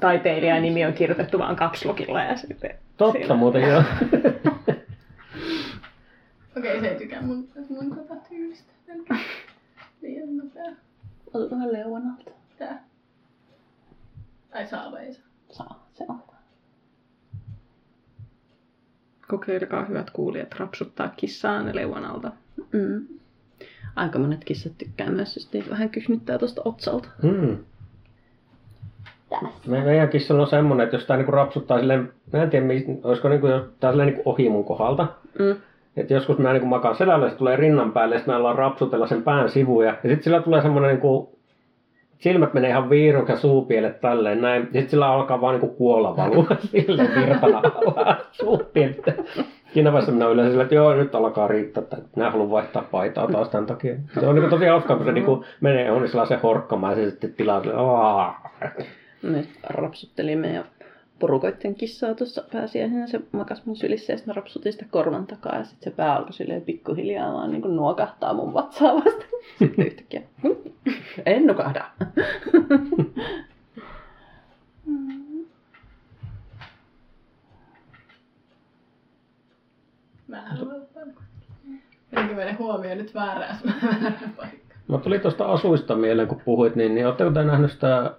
taiteilijan nimi on kirjoitettu vain kapslokilla. Ja sitten Totta siinä... muuten, joo. Okei, okay, se ei tykää mun, mun tota tyylistä. Liian nopea. Ota vähän leuan alta. Tää. Tai saa vai ei saa? Saa, se on. Kokeilkaa hyvät kuulijat rapsuttaa kissaan leuan alta. Mm. Aika monet kissat tykkää myös, jos niitä vähän kyhnyttää tuosta otsalta. Mm. Me, meidän kissalla on semmoinen, että jos tämä niinku rapsuttaa silleen, mä en tiedä, olisiko niinku, tää silleen niinku ohi mun kohdalta. Mm. Että joskus mä niinku makaan selällä, se tulee rinnan päälle, ja sitten mä ollaan rapsutella sen pään sivuja. Ja sitten sillä tulee semmoinen niinku, silmät menee ihan viirun ja suupielet tälleen näin. Sitten sillä alkaa vaan niinku kuolla valua silleen virtana suupielet. Siinä vaiheessa minä yleensä sillä, että joo, nyt alkaa riittää, että minä haluan vaihtaa paitaa taas tämän takia. Se on niin tosi hauskaa, kun se niin kuin menee on sellaisen horkkamaan ja se sitten tilaa Me rapsuttelimme ja porukoitten kissaa tuossa pääsiäisenä. Se makas mun sylissä ja sitten rapsutin sitä korvan takaa ja sitten se pää alkoi silleen pikkuhiljaa vaan niin kuin nuokahtaa mun vatsaa vasta. Sitten yhtäkkiä, en nukahda. Mä haluan meidän huomioon nyt väärään, väärään paikkaan? Mä tuli tuosta asuista mieleen, kun puhuit, niin, niin oletteko te nähnyt sitä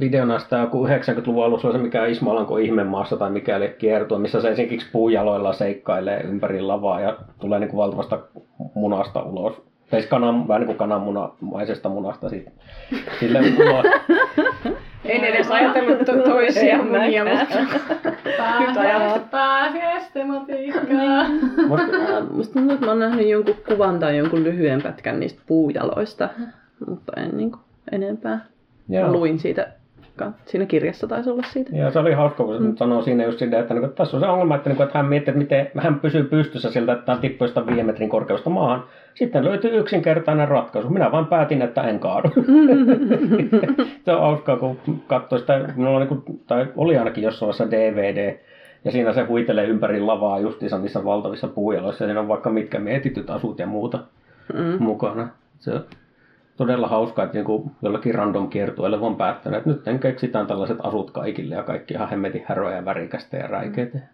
videona sitä joku 90-luvun alussa se mikä Ismalanko ihmemaassa tai mikäli kiertue, missä se esimerkiksi puujaloilla seikkailee ympäri lavaa ja tulee niin kuin valtavasta munasta ulos. Tai siis kanan, vähän niin kuin kananmunamaisesta munasta sitten. Sille ulos. En edes ajatellut to- toisia munia, mutta nyt ajattelin. Pääsiäistematiikkaa. Musta tuntuu, että mä oon nähnyt jonkun kuvan tai jonkun lyhyen pätkän niistä puujaloista, mutta en niin kuin enempää. Joo. Mä luin siitä siinä kirjassa taisi olla siitä. Ja se oli hauska, kun se mm. sanoo siinä just sitä, että, niin, tässä on se ongelma, että, niin, että hän miettii, että miten hän pysyy pystyssä siltä, että hän tippuu sitä viiden metrin korkeusta maahan. Sitten löytyy yksinkertainen ratkaisu. Minä vain päätin, että en kaadu. se on hauskaa, kun katsoo sitä, minulla on, niin kuin, tai oli ainakin jossain vaiheessa DVD, ja siinä se huitelee ympäri lavaa justiinsa niissä valtavissa puujaloissa. Ja siinä on vaikka mitkä mietityt asut ja muuta mm. mukana. Se todella hauskaa, että joku jollakin random kiertueelle on päättänyt, että nyt keksitään tällaiset asut kaikille ja kaikki ihan hemmetin häröä ja värikästä ja räikeitä. Mm.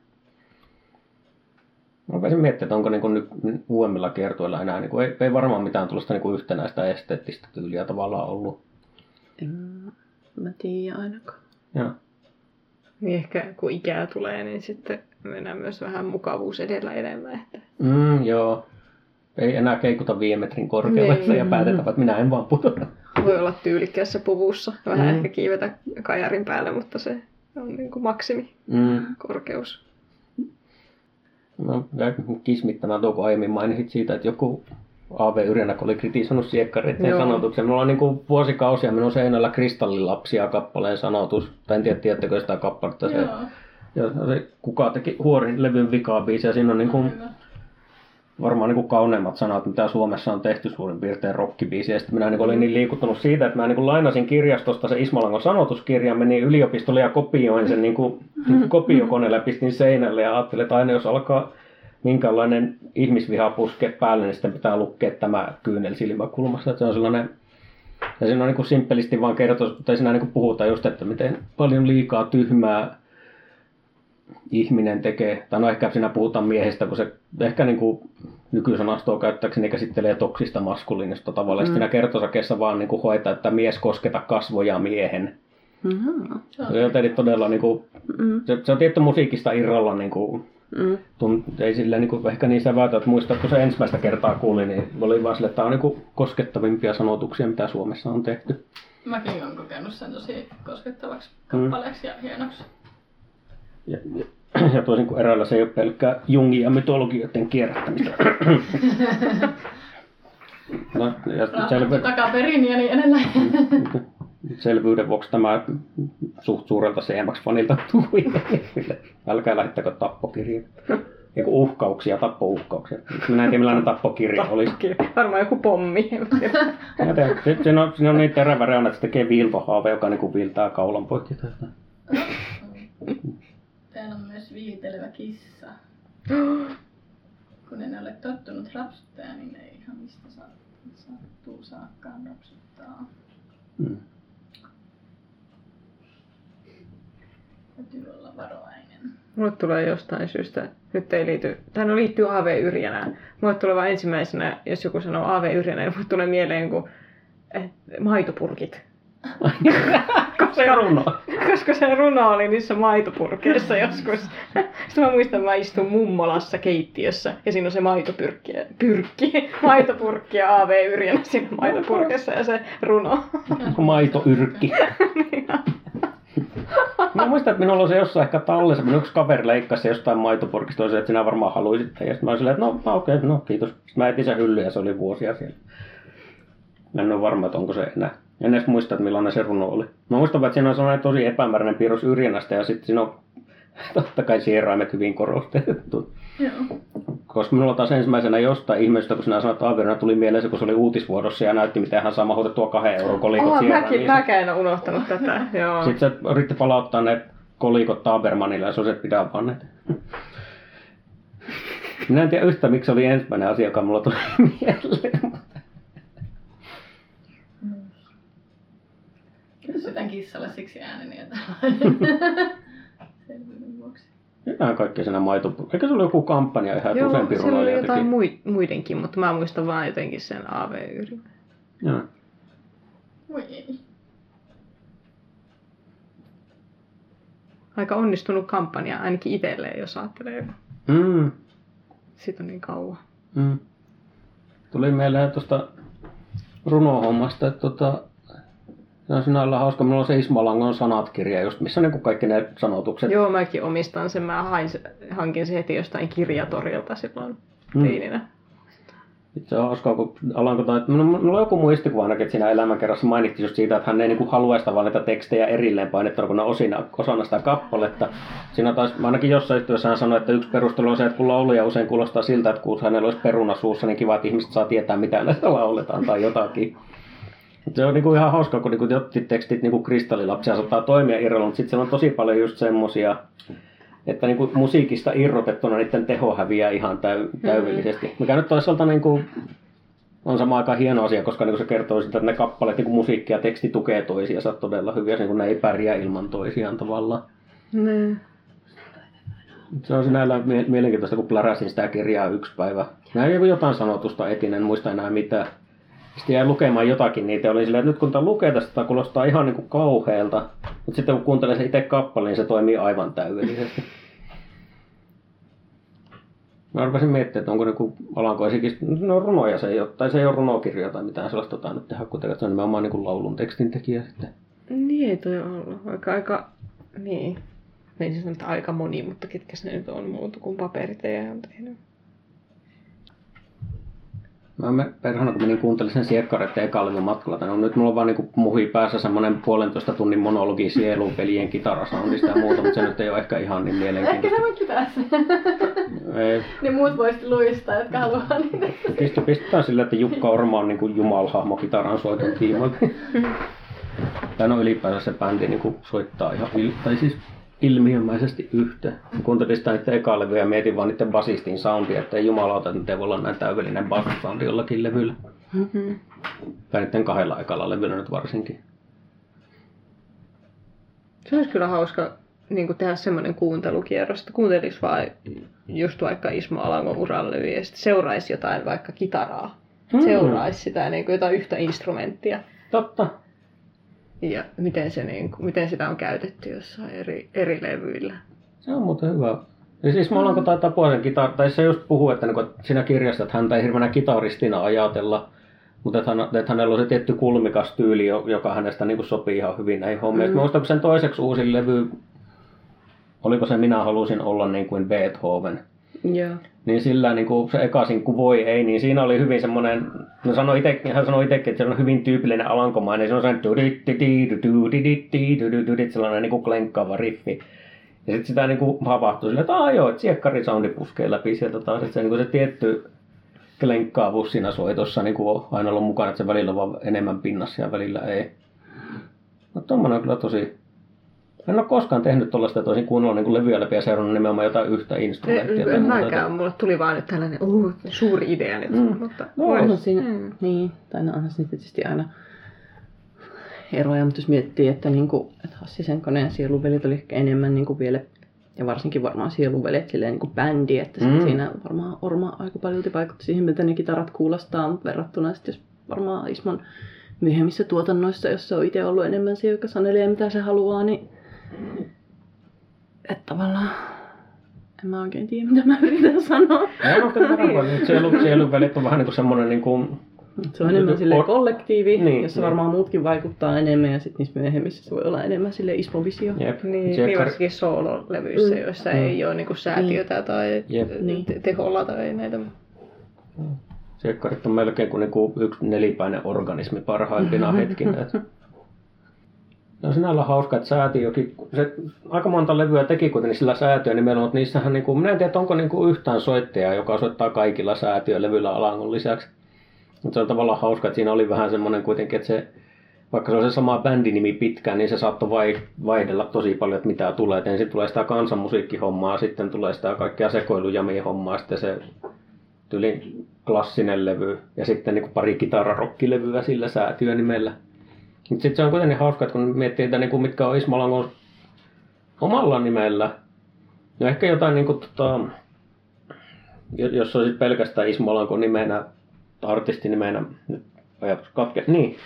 Mä voisin miettiä, että onko niin nyt uudemmilla kiertueilla enää, niin kuin, ei, ei varmaan mitään tuollaista niin yhtenäistä esteettistä tyyliä tavallaan ollut. En mä tiedä ainakaan. Joo. Niin ehkä kun ikää tulee, niin sitten mennään myös vähän mukavuus edellä enemmän. Että... Mm, joo. Ei enää keikuta viiden metrin korkeudessa niin. ja päätetään, että minä en vaan pudota. Voi olla tyylikkäässä puvussa. Vähän mm. ehkä kiivetä kajarin päälle, mutta se on niin kuin maksimi mm. korkeus. No, kismittämään tuo, kun aiemmin mainitsit siitä, että joku A.V. Yrjänäkö oli kritisoinut siekkareiden sanotuksen. Minulla on niin kuin vuosikausia minun seinällä kristallilapsia kappaleen sanotus. Tai en tiedä, tiedättekö sitä kappaletta. Se, ja se, kuka teki huorin levyn vikaa biisi, ja siinä on niin kuin, varmaan niin kuin kauneimmat sanat, mitä Suomessa on tehty suurin piirtein rockibiisi. Ja minä niin olin niin liikuttunut siitä, että mä niin lainasin kirjastosta se Ismalangon sanotuskirjan, menin yliopistolle ja kopioin sen niin kuin, ja pistin seinälle ja ajattelin, että aina jos alkaa minkälainen ihmisviha puske päälle, niin sitten pitää lukea tämä kyynel silmäkulmassa. Että se on sellainen, ja siinä on niin kuin simppelisti vaan kertoa, mutta siinä niin kuin puhutaan just, että miten paljon liikaa tyhmää ihminen tekee, tai no ehkä siinä puhutaan miehestä, kun se ehkä niin kuin nykysanastoa käyttääkseni käsittelee toksista maskuliinista tavalla. Mm. Siinä kertosakeessa vaan niin kuin hoitaa, että mies kosketa kasvoja miehen. Mm-hmm. Se on todella, niin kuin, mm. se, se, on tietty musiikista irralla, niin kuin, mm. tunt, ei sillä niin kuin, ehkä niin säväytä, että muistaa, kun se ensimmäistä kertaa kuuli, niin oli vaan sille, että tämä on niin kuin, koskettavimpia sanotuksia, mitä Suomessa on tehty. Mäkin olen kokenut sen tosi koskettavaksi kappaleeksi mm. ja hienoksi. Ja, ja, ja toisin kuin eräillä se ei ole pelkkää Jungin ja mytologioiden kierrättämistä. no, ja selvy... takaperin ja niin edelleen. Selvyyden vuoksi tämä suht suurelta CMX-fanilta tuli. Älkää lähettäkö tappokirjaa. Eiku uhkauksia, tappouhkauksia. Minä en tiedä millainen tappokirja olisi. Varmaan joku pommi. Siinä on, siinä on niin terävä reuna, että se tekee viiltohaave, joka niin viiltää kaulan poikki. Täällä on myös viitelevä kissa. Kun en ole tottunut rapsuttaa, niin ei ihan mistä sattuu saakkaan rapsuttaa. Hmm. Täytyy olla varovainen. Mulle tulee jostain syystä, nyt ei liity, tai no liittyy AV Yrjänään. Mulle tulee vain ensimmäisenä, jos joku sanoo AV Yrjänä, niin mulle tulee mieleen kun eh, maitopurkit. Koska, se runo. Koska se runo oli niissä maitopurkeissa joskus. Sitten mä muistan, että mä istun mummolassa keittiössä ja siinä on se maitopyrkki, pyrkki, maitopurkki ja AV Yrjänä siinä maitopurkissa ja se runo. Maitoyrkki. niin Mä muistan, että minulla oli se jossain ehkä tallessa, minun yksi kaveri leikkasi jostain maitopurkista, toiselle, että sinä varmaan haluaisit. Ja sitten mä olin silleen, että no, okei, okay, no kiitos. Sitten mä etin sen hylly ja se oli vuosia siellä. Mä en ole varma, että onko se enää. En edes muista, että millainen se runo oli. Mä muistan, että siinä on sellainen tosi epämääräinen piirros yrjänästä ja sitten siinä on totta kai sieraimet hyvin korostettu. Joo. Koska minulla taas ensimmäisenä jostain ihmeestä, kun sinä sanoit Aavirina, tuli mieleen se, kun se oli uutisvuodossa ja näytti, miten hän saa mahoitettua kahden euron kolikot oh, mäkin, niin mäkään en unohtanut tätä. Joo. Sitten se yritti palauttaa ne kolikot Tabermanille ja se on se, että pitää vaan ne. Minä en tiedä yhtä, miksi se oli ensimmäinen asia, joka mulla tuli mieleen. Kysytään kissalle siksi ääneni Selvyyden vuoksi. Jotain kaikkea siinä maito... Eikä se ollut joku kampanja ihan Joo, useampi runoilija oli jotain teki. muidenkin, mutta mä muistan vaan jotenkin sen av yri Joo. Voi ei. Aika onnistunut kampanja, ainakin itselleen, jos ajattelee. Mm. Siitä on niin kauan. Mm. Tuli mieleen tuosta runohommasta, että tota, se on sinällä hauska. Minulla on se Ismalangon sanat-kirja, just missä on niin kaikki ne sanotukset. Joo, mäkin omistan sen. Mä hain, hankin sen heti jostain kirjatorilta silloin mm. teininä. Se on hauskaa, kun Alanko tai... Minulla on joku muistikuva ainakin, että siinä elämänkerrassa mainittiin just siitä, että hän ei niin haluaisi vaan niitä tekstejä erilleen painettuna, kun ne osina, osana sitä kappaletta. Siinä taas, ainakin jossain yhteydessä hän sanoi, että yksi perustelu on se, että kun lauluja usein kuulostaa siltä, että kun hänellä olisi peruna suussa, niin kiva, että ihmiset saa tietää, mitä näistä lauletaan tai jotakin. Se on niinku ihan hauska, kun niinku jotkut tekstit niinku kristallilapsia saattaa toimia irralla, mutta sitten siellä on tosi paljon just semmosia, että niinku musiikista irrotettuna niiden teho häviää ihan täy- mm. täydellisesti. Mikä nyt toisaalta niinku on sama aika hieno asia, koska niinku se kertoo sitä, että ne kappaleet, niinku musiikki ja teksti tukee toisiansa todella hyvin, ja niin ne ei pärjää ilman toisiaan tavallaan. Mm. Se on sinällään mielenkiintoista, kun pläräsin sitä kirjaa yksi päivä. Näin jotain sanotusta etin, en muista enää mitään. Sitten jäi lukemaan jotakin niitä oli silleen, että nyt kun tämä lukee tästä, tämä kuulostaa ihan niin kuin kauhealta. Mutta sitten kun kuuntelee se itse kappaleen, niin se toimii aivan täydellisesti. Mä arvasin miettiä, että onko joku Alanko esikin, no runoja se ei ole, tai se ei ole runokirja tai mitään sellaista tota, nyt tehdä, kun se on nimenomaan niin kuin laulun tekstin tekijä sitten. Niin ei toi ollut. Aika, aika, niin. Ei siis nyt aika moni, mutta ketkä ne nyt on muuta kuin paperit ei on tehnyt. Mä perhana kun menin kuuntelin sen siekkareiden ekalevyn matkalla, no nyt mulla on vaan niinku muhi päässä semmonen puolentoista tunnin monologi sielupelien kitarasoundista ja muuta, mutta se nyt ei ole ehkä ihan niin mielenkiintoista. Ehkä sä voit pitää sen. Ei. niin muut voisit luistaa, jotka haluaa niitä. Pistä, pistetään sillä, että Jukka Orma on niinku jumalhahmo kitaran soiton tiimoilta. Tai no ylipäänsä se bändi niinku soittaa ihan, tai siis ilmiömäisesti yhtä. Kuuntelin sitä niiden eka levyä ja mietin vaan niiden basistin soundia, että ei jumalauta, että ei voi olla näin täydellinen bass soundi jollakin levyllä. Mm-hmm. Tai niiden kahdella ekalla levyllä nyt varsinkin. Se olisi kyllä hauska niin kuin tehdä semmoinen kuuntelukierros, että kuuntelisi vaan just vaikka Ismo Alangon urallevyä ja sitten seuraisi jotain vaikka kitaraa. Hmm. Seuraisi sitä niin kuin jotain yhtä instrumenttia. Totta ja miten, se, niin, miten sitä on käytetty jossain eri, eri levyillä. Se on muuten hyvä. Ja siis kun taitaa puolen kitar, tai se just puhuu, että, niin siinä kirjassa, että häntä ei hirveänä kitaristina ajatella, mutta että, hän, että hänellä on se tietty kulmikas tyyli, joka hänestä niin kuin sopii ihan hyvin näihin hommiin. Mm. Mä sen toiseksi uusin levy, oliko se Minä halusin olla niin kuin Beethoven, Joo. Niin sillä niin kuin se ekasin kuin voi ei, niin siinä oli hyvin semmoinen, no sanoi ite, hän sanoi itsekin, että se on hyvin tyypillinen alankomainen, se on sellainen sellainen niin kuin klenkkaava riffi. Ja sitten sitä niin kuin havahtui silleen, että joo, että siekkari puskee läpi sieltä taas, että se, niin kuin se tietty klenkkaavuus siinä soitossa niin kuin on aina ollut mukana, että se välillä on vaan enemmän pinnassa ja välillä ei. No tommonen on kyllä tosi, en ole koskaan tehnyt tuollaista, että olisin kuunnella niin levyä läpi ja seurannut nimenomaan jotain yhtä instrumenttia. En, en mäkään, mulle tuli vaan nyt tällainen uh, suuri idea nyt. Mm. Mutta no, on siinä, mm. niin, tai no onhan siinä tietysti aina eroja, mutta jos miettii, että, niin kuin, että Hassi Senkonen ja Sieluvelit oli ehkä enemmän niin kuin vielä, ja varsinkin varmaan Sieluvelit silleen niin kuin bändi, että mm. siinä varmaan Orma aika paljon vaikutti siihen, mitä ne kitarat kuulostaa, mutta verrattuna sitten jos varmaan Isman myöhemmissä tuotannoissa, jossa on itse ollut enemmän se, joka sanelee mitä se haluaa, niin että tavallaan en mä oikein tiedä, mitä mä yritän sanoa. Ei ole kyllä niin. Sielu, sieluvälit on vähän niin kuin semmoinen niin kuin se on enemmän sille kollektiivi, niin, jossa niin. varmaan muutkin vaikuttaa enemmän ja sitten niissä myöhemmissä se voi olla enemmän sille ispovisio. Jep. Niin, niin varsinkin soololevyissä, mm. joissa mm. ei ole niinku säätiötä niin. tai Jep. Niin. teholla tai näitä. Siekkarit on melkein kuin niinku yksi nelipäinen organismi parhaimpina hetkinä. No sinällä on hauska, että säätiökin, se aika monta levyä teki kuitenkin sillä säätiö nimenomaan, mutta niissähän niin kuin, minä en tiedä, onko niin kuin yhtään soittajaa, joka soittaa kaikilla säätiölevyillä Alangon lisäksi. Mutta se on tavallaan hauska, että siinä oli vähän semmoinen kuitenkin, että se, vaikka se on se sama bändinimi pitkään, niin se saattoi vaihdella tosi paljon, että mitä tulee. Et ensin tulee sitä kansanmusiikkihommaa, sitten tulee sitä kaikkea sekoilujamia hommaa, sitten se tyli klassinen levy ja sitten niin kuin pari kitararokkilevyä sillä säätiönimellä. Mutta sitten se on kuitenkin hauska, että kun miettii, että niin kuin mitkä on Ismalangon omalla nimellä, no ehkä jotain niin kuin, tota, jos olisi pelkästään Ismalanko nimenä, artistinimenä, nyt ajatus katke, niin,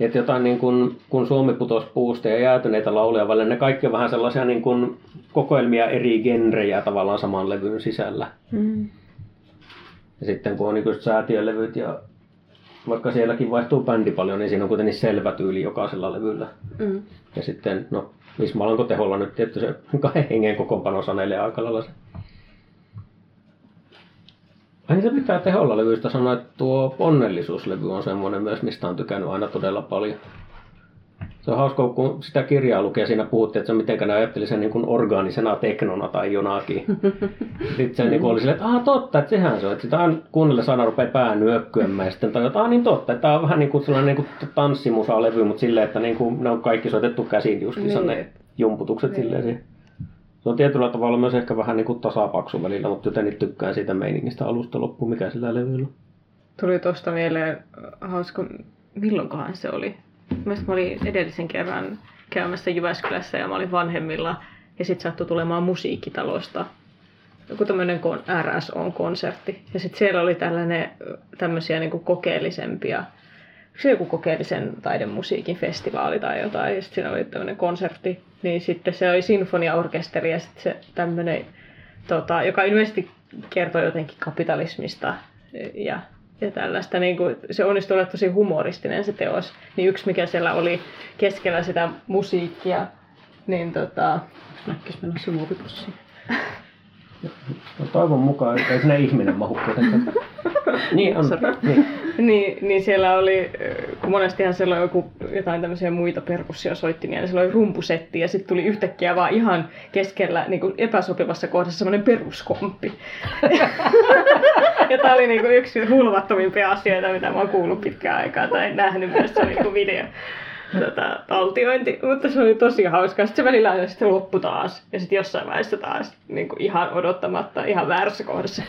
että jotain niin kuin, kun Suomi putosi puusta ja jäätyneitä lauluja välillä, ne kaikki on vähän sellaisia niin kuin kokoelmia eri genrejä tavallaan saman levyn sisällä. Mm. Ja sitten kun on niin säätiölevyt ja vaikka sielläkin vaihtuu bändi paljon, niin siinä on kuitenkin selvä tyyli jokaisella levyllä. Mm. Ja sitten, no, Ismalanko teholla nyt tietty se kahden hengen kokoonpano sanelee aika lailla se. Ai se pitää teholla levyistä sanoa, että tuo Ponnellisuuslevy on semmoinen myös, mistä on tykännyt aina todella paljon. Se on hauska, kun sitä kirjaa lukee, siinä puhuttiin, että se miten ne ajatteli sen niin kuin orgaanisena teknona tai jonakin. Sitten se niin oli silleen, että ah totta, että sehän se on. Että sitä on kuunnelle saada rupeaa pää nyökkyämään ja sitten ah niin totta, että tämä on vähän niin kuin sellainen niin kuin tanssimusa-levy, mutta silleen, että niin kuin, ne on kaikki soitettu käsin justiinsa niin. ne jumputukset niin. silleen. Se on tietyllä tavalla myös ehkä vähän niin kuin tasapaksu välillä, mutta jotenkin tykkään siitä meiningistä alusta loppuun, mikä sillä levyllä Tuli tuosta mieleen hauska, milloinkohan se oli? Mielestäni mä olin edellisen kerran käymässä Jyväskylässä ja mä olin vanhemmilla ja sitten sattui tulemaan musiikkitalosta joku tämmöinen RSO-konsertti. Ja sitten siellä oli tällainen, tämmöisiä niin kokeellisempia, se joku kokeellisen taidemusiikin festivaali tai jotain, ja sitten siinä oli tämmöinen konsertti. Niin sitten se oli sinfoniaorkesteri ja sitten se tämmöinen, tota, joka ilmeisesti kertoi jotenkin kapitalismista ja ja tällaista. Niin kuin, se onnistui olla tosi humoristinen se teos. Niin yksi, mikä siellä oli keskellä sitä musiikkia, niin tota... Näkkis menossa muovipussiin. No, toivon mukaan, ei sinne ihminen mahu kuitenkaan. niin on. Niin. niin, niin siellä oli, kun monestihan siellä on joku, jotain tämmöisiä muita perkussiosoittimia, niin siellä oli rumpusetti ja sitten tuli yhtäkkiä vaan ihan keskellä niin kuin epäsopivassa kohdassa semmoinen peruskomppi. ja tämä oli niin kuin yksi hulvattomimpia asioita, mitä mä oon kuullut pitkään aikaa tai nähnyt myös se niin kuin video tota, taltiointi, mutta se oli tosi hauskaa. Sitten se välillä aina sitten loppu taas. Ja sitten jossain vaiheessa taas niin kuin ihan odottamatta, ihan väärässä kohdassa.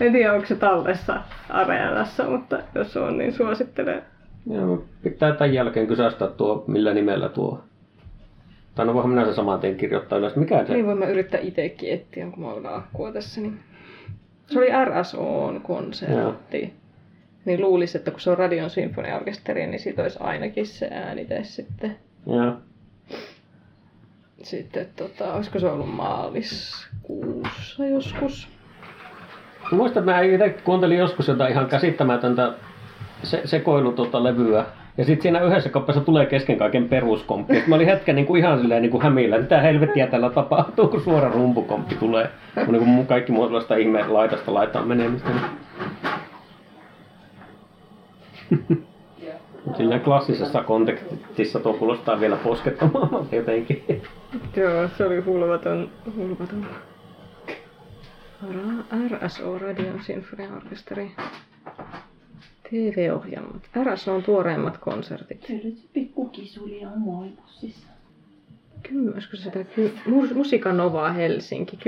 en tiedä, onko se tallessa Areenassa, mutta jos on, niin suosittelen. Joo, pitää tämän jälkeen kysästä tuo, millä nimellä tuo. Tai no voihan minä se saman tien kirjoittaa ylös. Mikä se? Niin voin mä yrittää itsekin etsiä, kun mä olen akkua tässä. Niin... Se oli RSOn konsertti. Joo. Niin luulisi, että kun se on Radion sinfoniaorkesteri, niin siitä olisi ainakin se äänite sitten. Joo. Sitten tota, olisiko se ollut maaliskuussa joskus? Muistan, että mä itse kuuntelin joskus jotain ihan käsittämätöntä se, sekoilu tuota levyä. Ja sitten siinä yhdessä kappaleessa tulee kesken kaiken peruskomppi. Mä olin hetken niin kuin ihan silleen niin kuin hämillä, mitä helvettiä tällä tapahtuu, kun suora rumpukomppi tulee. Kun niin kuin kaikki muu sellaista ihme laitasta laitaan menemistä. Sillä klassisessa kontekstissa tuo kuulostaa vielä poskettomammalta jotenkin. Joo, se oli hulvaton. hulvaton. RSO Radion Sinfoniaorkesteri. TV-ohjelmat. RSO on tuoreimmat konsertit. Pikku kisuli on muovipussissa. Olisiko se sitä ky- Mus- Musikanova Helsinki,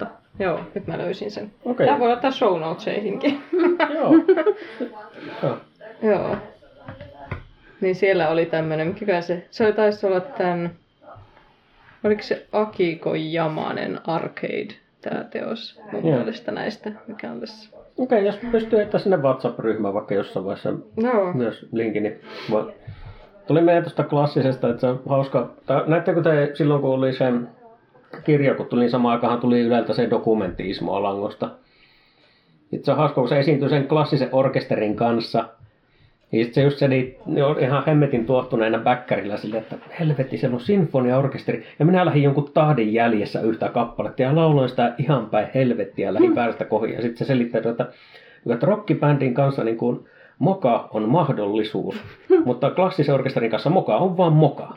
10.3. Joo, nyt mä löysin sen. Okei. Tämä voi ottaa show notesihinkin. Joo. Joo. Niin siellä oli tämmönen, mikä se, se oli taisi olla tän, oliko se Akiko Jamanen Arcade, tämä teos mun Joo. mielestä näistä, mikä on tässä. Okei, jos pystyy että sinne WhatsApp-ryhmään vaikka jossain vaiheessa Joo. myös linkin, niin. Tuli meidän tuosta klassisesta, että se on hauska. Näettekö te silloin, kun oli se kirja, kun tuli niin samaan aikaan tuli Yleltä se dokumentti Ismo Alangosta. Sitten se on hauska, kun se esiintyi sen klassisen orkesterin kanssa. Sitten se just seli ne on ihan hemmetin tuottuneena bäkkärillä silleen, että helvetti, siellä on sinfoniaorkesteri. Ja minä lähdin jonkun tahdin jäljessä yhtä kappaletta ja lauloin sitä ihan päin helvettiä ja lähdin päästä kohin. Ja sitten se selittää, että, että rockibändin kanssa niin kuin, moka on mahdollisuus, mutta klassisen orkesterin kanssa moka on vaan moka.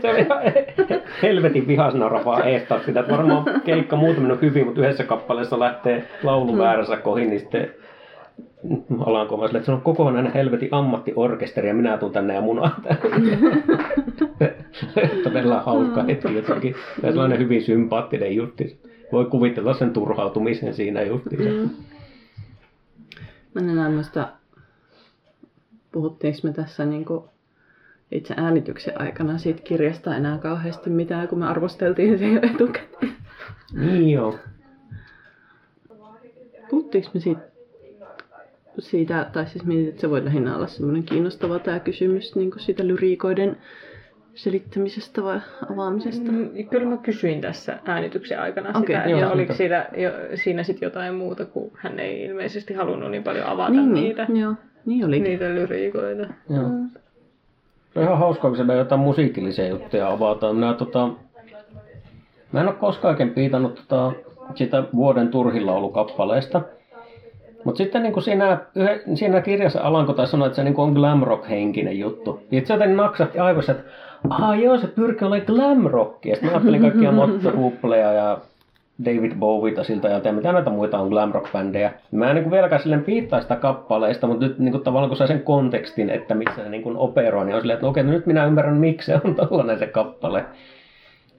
se oli ihan helvetin vihasena rapaa eestaa sitä, että varmaan keikka muuten mennyt hyvin, mutta yhdessä kappaleessa lähtee laulu väärässä kohin, niin sitten Alankomaiselle, että se on kokonainen helvetin ammattiorkesteri ja minä tuun tänne ja munaan. Todella hauska hetki jotenkin. Ja sellainen hyvin sympaattinen jutti. Voi kuvitella sen turhautumisen siinä justiinsa. Mä en enää muista, puhuttiinko me tässä niin itse äänityksen aikana siitä kirjasta enää kauheasti mitään, kun me arvosteltiin sen jo etukäteen. Niin joo. Puhuttiinko me siitä, siitä, tai siis mietin, että se voi lähinnä olla semmoinen kiinnostava tämä kysymys niin kuin siitä lyriikoiden selittämisestä vai avaamisesta. Mm, Kyllä mä kysyin tässä äänityksen aikana Okei, sitä, joo, ja oliko siitä. siinä, jo, siinä sitten jotain muuta, kun hän ei ilmeisesti halunnut niin paljon avata niin, niitä, niin, joo, niin olikin. niitä lyriikoita. joo. Se on ihan hauskaa, kun siellä jotain musiikillisia juttuja avataan. Minä, tota, mä en ole koskaan oikein piitannut tota, sitä vuoden turhilla ollut kappaleesta. Mutta sitten niin kuin siinä, yhe, siinä kirjassa Alanko sanoa, että se niin kuin on glam rock henkinen juttu. Ja sitten se jotenkin naksahti aivoissa, että Aa joo, se pyrkii olemaan glam rock. Ja sitten mä ajattelin kaikkia Motto Hupleja ja David Bowieta siltä ja mitä näitä muita on glam rock bändejä. Mä en niin kuin vieläkään silleen piittaa sitä kappaleista, mutta nyt niin kuin tavallaan kun saa sen kontekstin, että missä se niin kuin operoi, niin on silleen, että no okei, no nyt minä ymmärrän, miksi se on tällainen se kappale.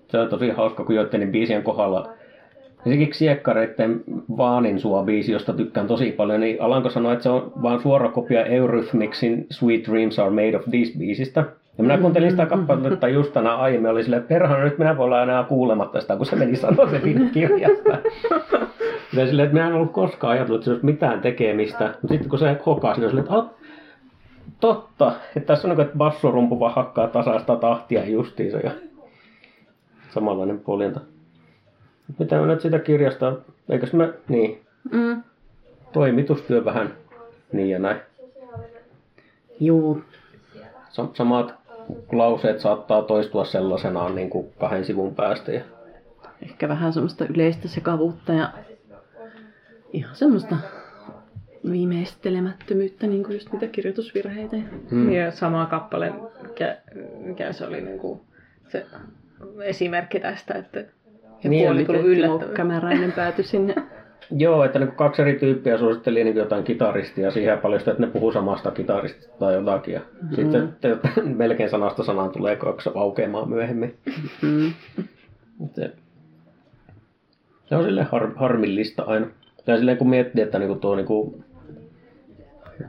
Se on tosi hauska, kun joidenkin biisien kohdalla Esimerkiksi Siekkareiden Vaanin sua biisi, josta tykkään tosi paljon, niin Alanko sanoi, että se on vain suora kopia Eurythmicsin Sweet Dreams Are Made of These biisistä. Ja minä kuuntelin sitä kappaletta just tänä aiemmin, oli silleen, että perhana nyt minä voi olla enää kuulematta sitä, kun se meni sanoa se kirjasta. Ja silleen, että minä en ollut koskaan ajatellut, että se olisi mitään tekemistä. Mutta sitten kun se hokasi, niin silleen, että "Ah, totta, että tässä on niin kuin, että bassorumpu vaan hakkaa tasaista tahtia justiinsa ja samanlainen poljenta. Mitä mä nyt sitä kirjasta, eikös me, niin, Mm. toimitustyö vähän niin ja näin. Juu, Sa- samat lauseet saattaa toistua sellaisenaan niin kuin kahden sivun päästä ja ehkä vähän semmoista yleistä sekavuutta ja ihan semmoista viimeistelemättömyyttä, niin kuin just niitä kirjoitusvirheitä. Mm. Ja sama kappale, mikä, mikä se oli niin kuin se esimerkki tästä, että ja niin, puoli tullut yllättävää. pääty sinne. Joo, että niin kaksi eri tyyppiä suositteli niin jotain kitaristia siihen paljon sitä, että ne puhuu samasta kitaristista tai jotakin. Ja mm. Sitten että melkein sanasta sanaan tulee kaksi aukeamaan myöhemmin. Mm. Se, se on sille har, harmillista aina. Ja silleen kun miettii, että niinku tuo niinku,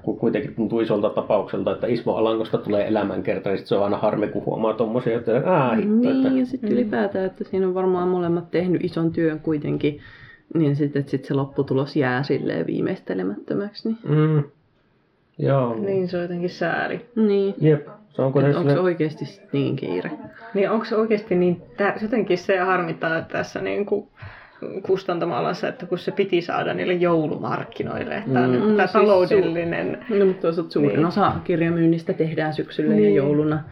kun kuitenkin tuntuu isolta tapaukselta, että Ismo Alangosta tulee elämänkerta, niin sit se on aina harmi, kun huomaa tommosia, että ää, hitto, Niin, että... ja sitten ylipäätään, että siinä on varmaan molemmat tehnyt ison työn kuitenkin, niin sitten sit se lopputulos jää silleen viimeistelemättömäksi. Niin... Mm. Joo. Niin, se on jotenkin sääli. Niin. Jep. Se onko onko sille... oikeasti niin kiire? Niin, onko se oikeasti niin, tär... jotenkin se harmittaa tässä niin kuin kustantamalassa, että kun se piti saada niille joulumarkkinoille, että mm. tämä no, taloudellinen... Siis su- no, mutta toisaalta suurin niin. osa kirjamyynnistä tehdään syksyllä niin. ja jouluna.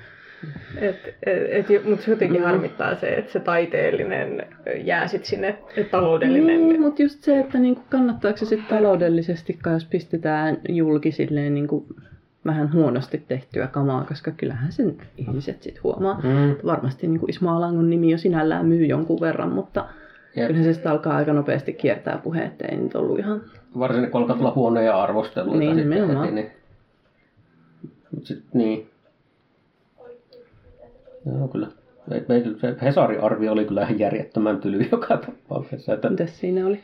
Et, et, et, mutta jotenkin mm. harmittaa se, että se taiteellinen jää sitten sinne taloudellinen. Niin, mutta just se, että niinku kannattaako se sitten taloudellisesti, jos pistetään julki silleen niinku vähän huonosti tehtyä kamaa, koska kyllähän sen ihmiset sitten huomaa. Mm. Varmasti niinku Ismo Alangon nimi jo sinällään myy jonkun verran, mutta Jep. Kyllä se sitten alkaa aika nopeasti kiertää puhe, että ei nyt ollut ihan... Varsinkin kun alkaa tulla huonoja arvosteluita. Niin, nimenomaan. Heti, niin... Mut sit, niin. Joo, kyllä. Se Hesarin arvio oli kyllä ihan järjettömän tyly joka tapauksessa. Että... Mitäs siinä oli?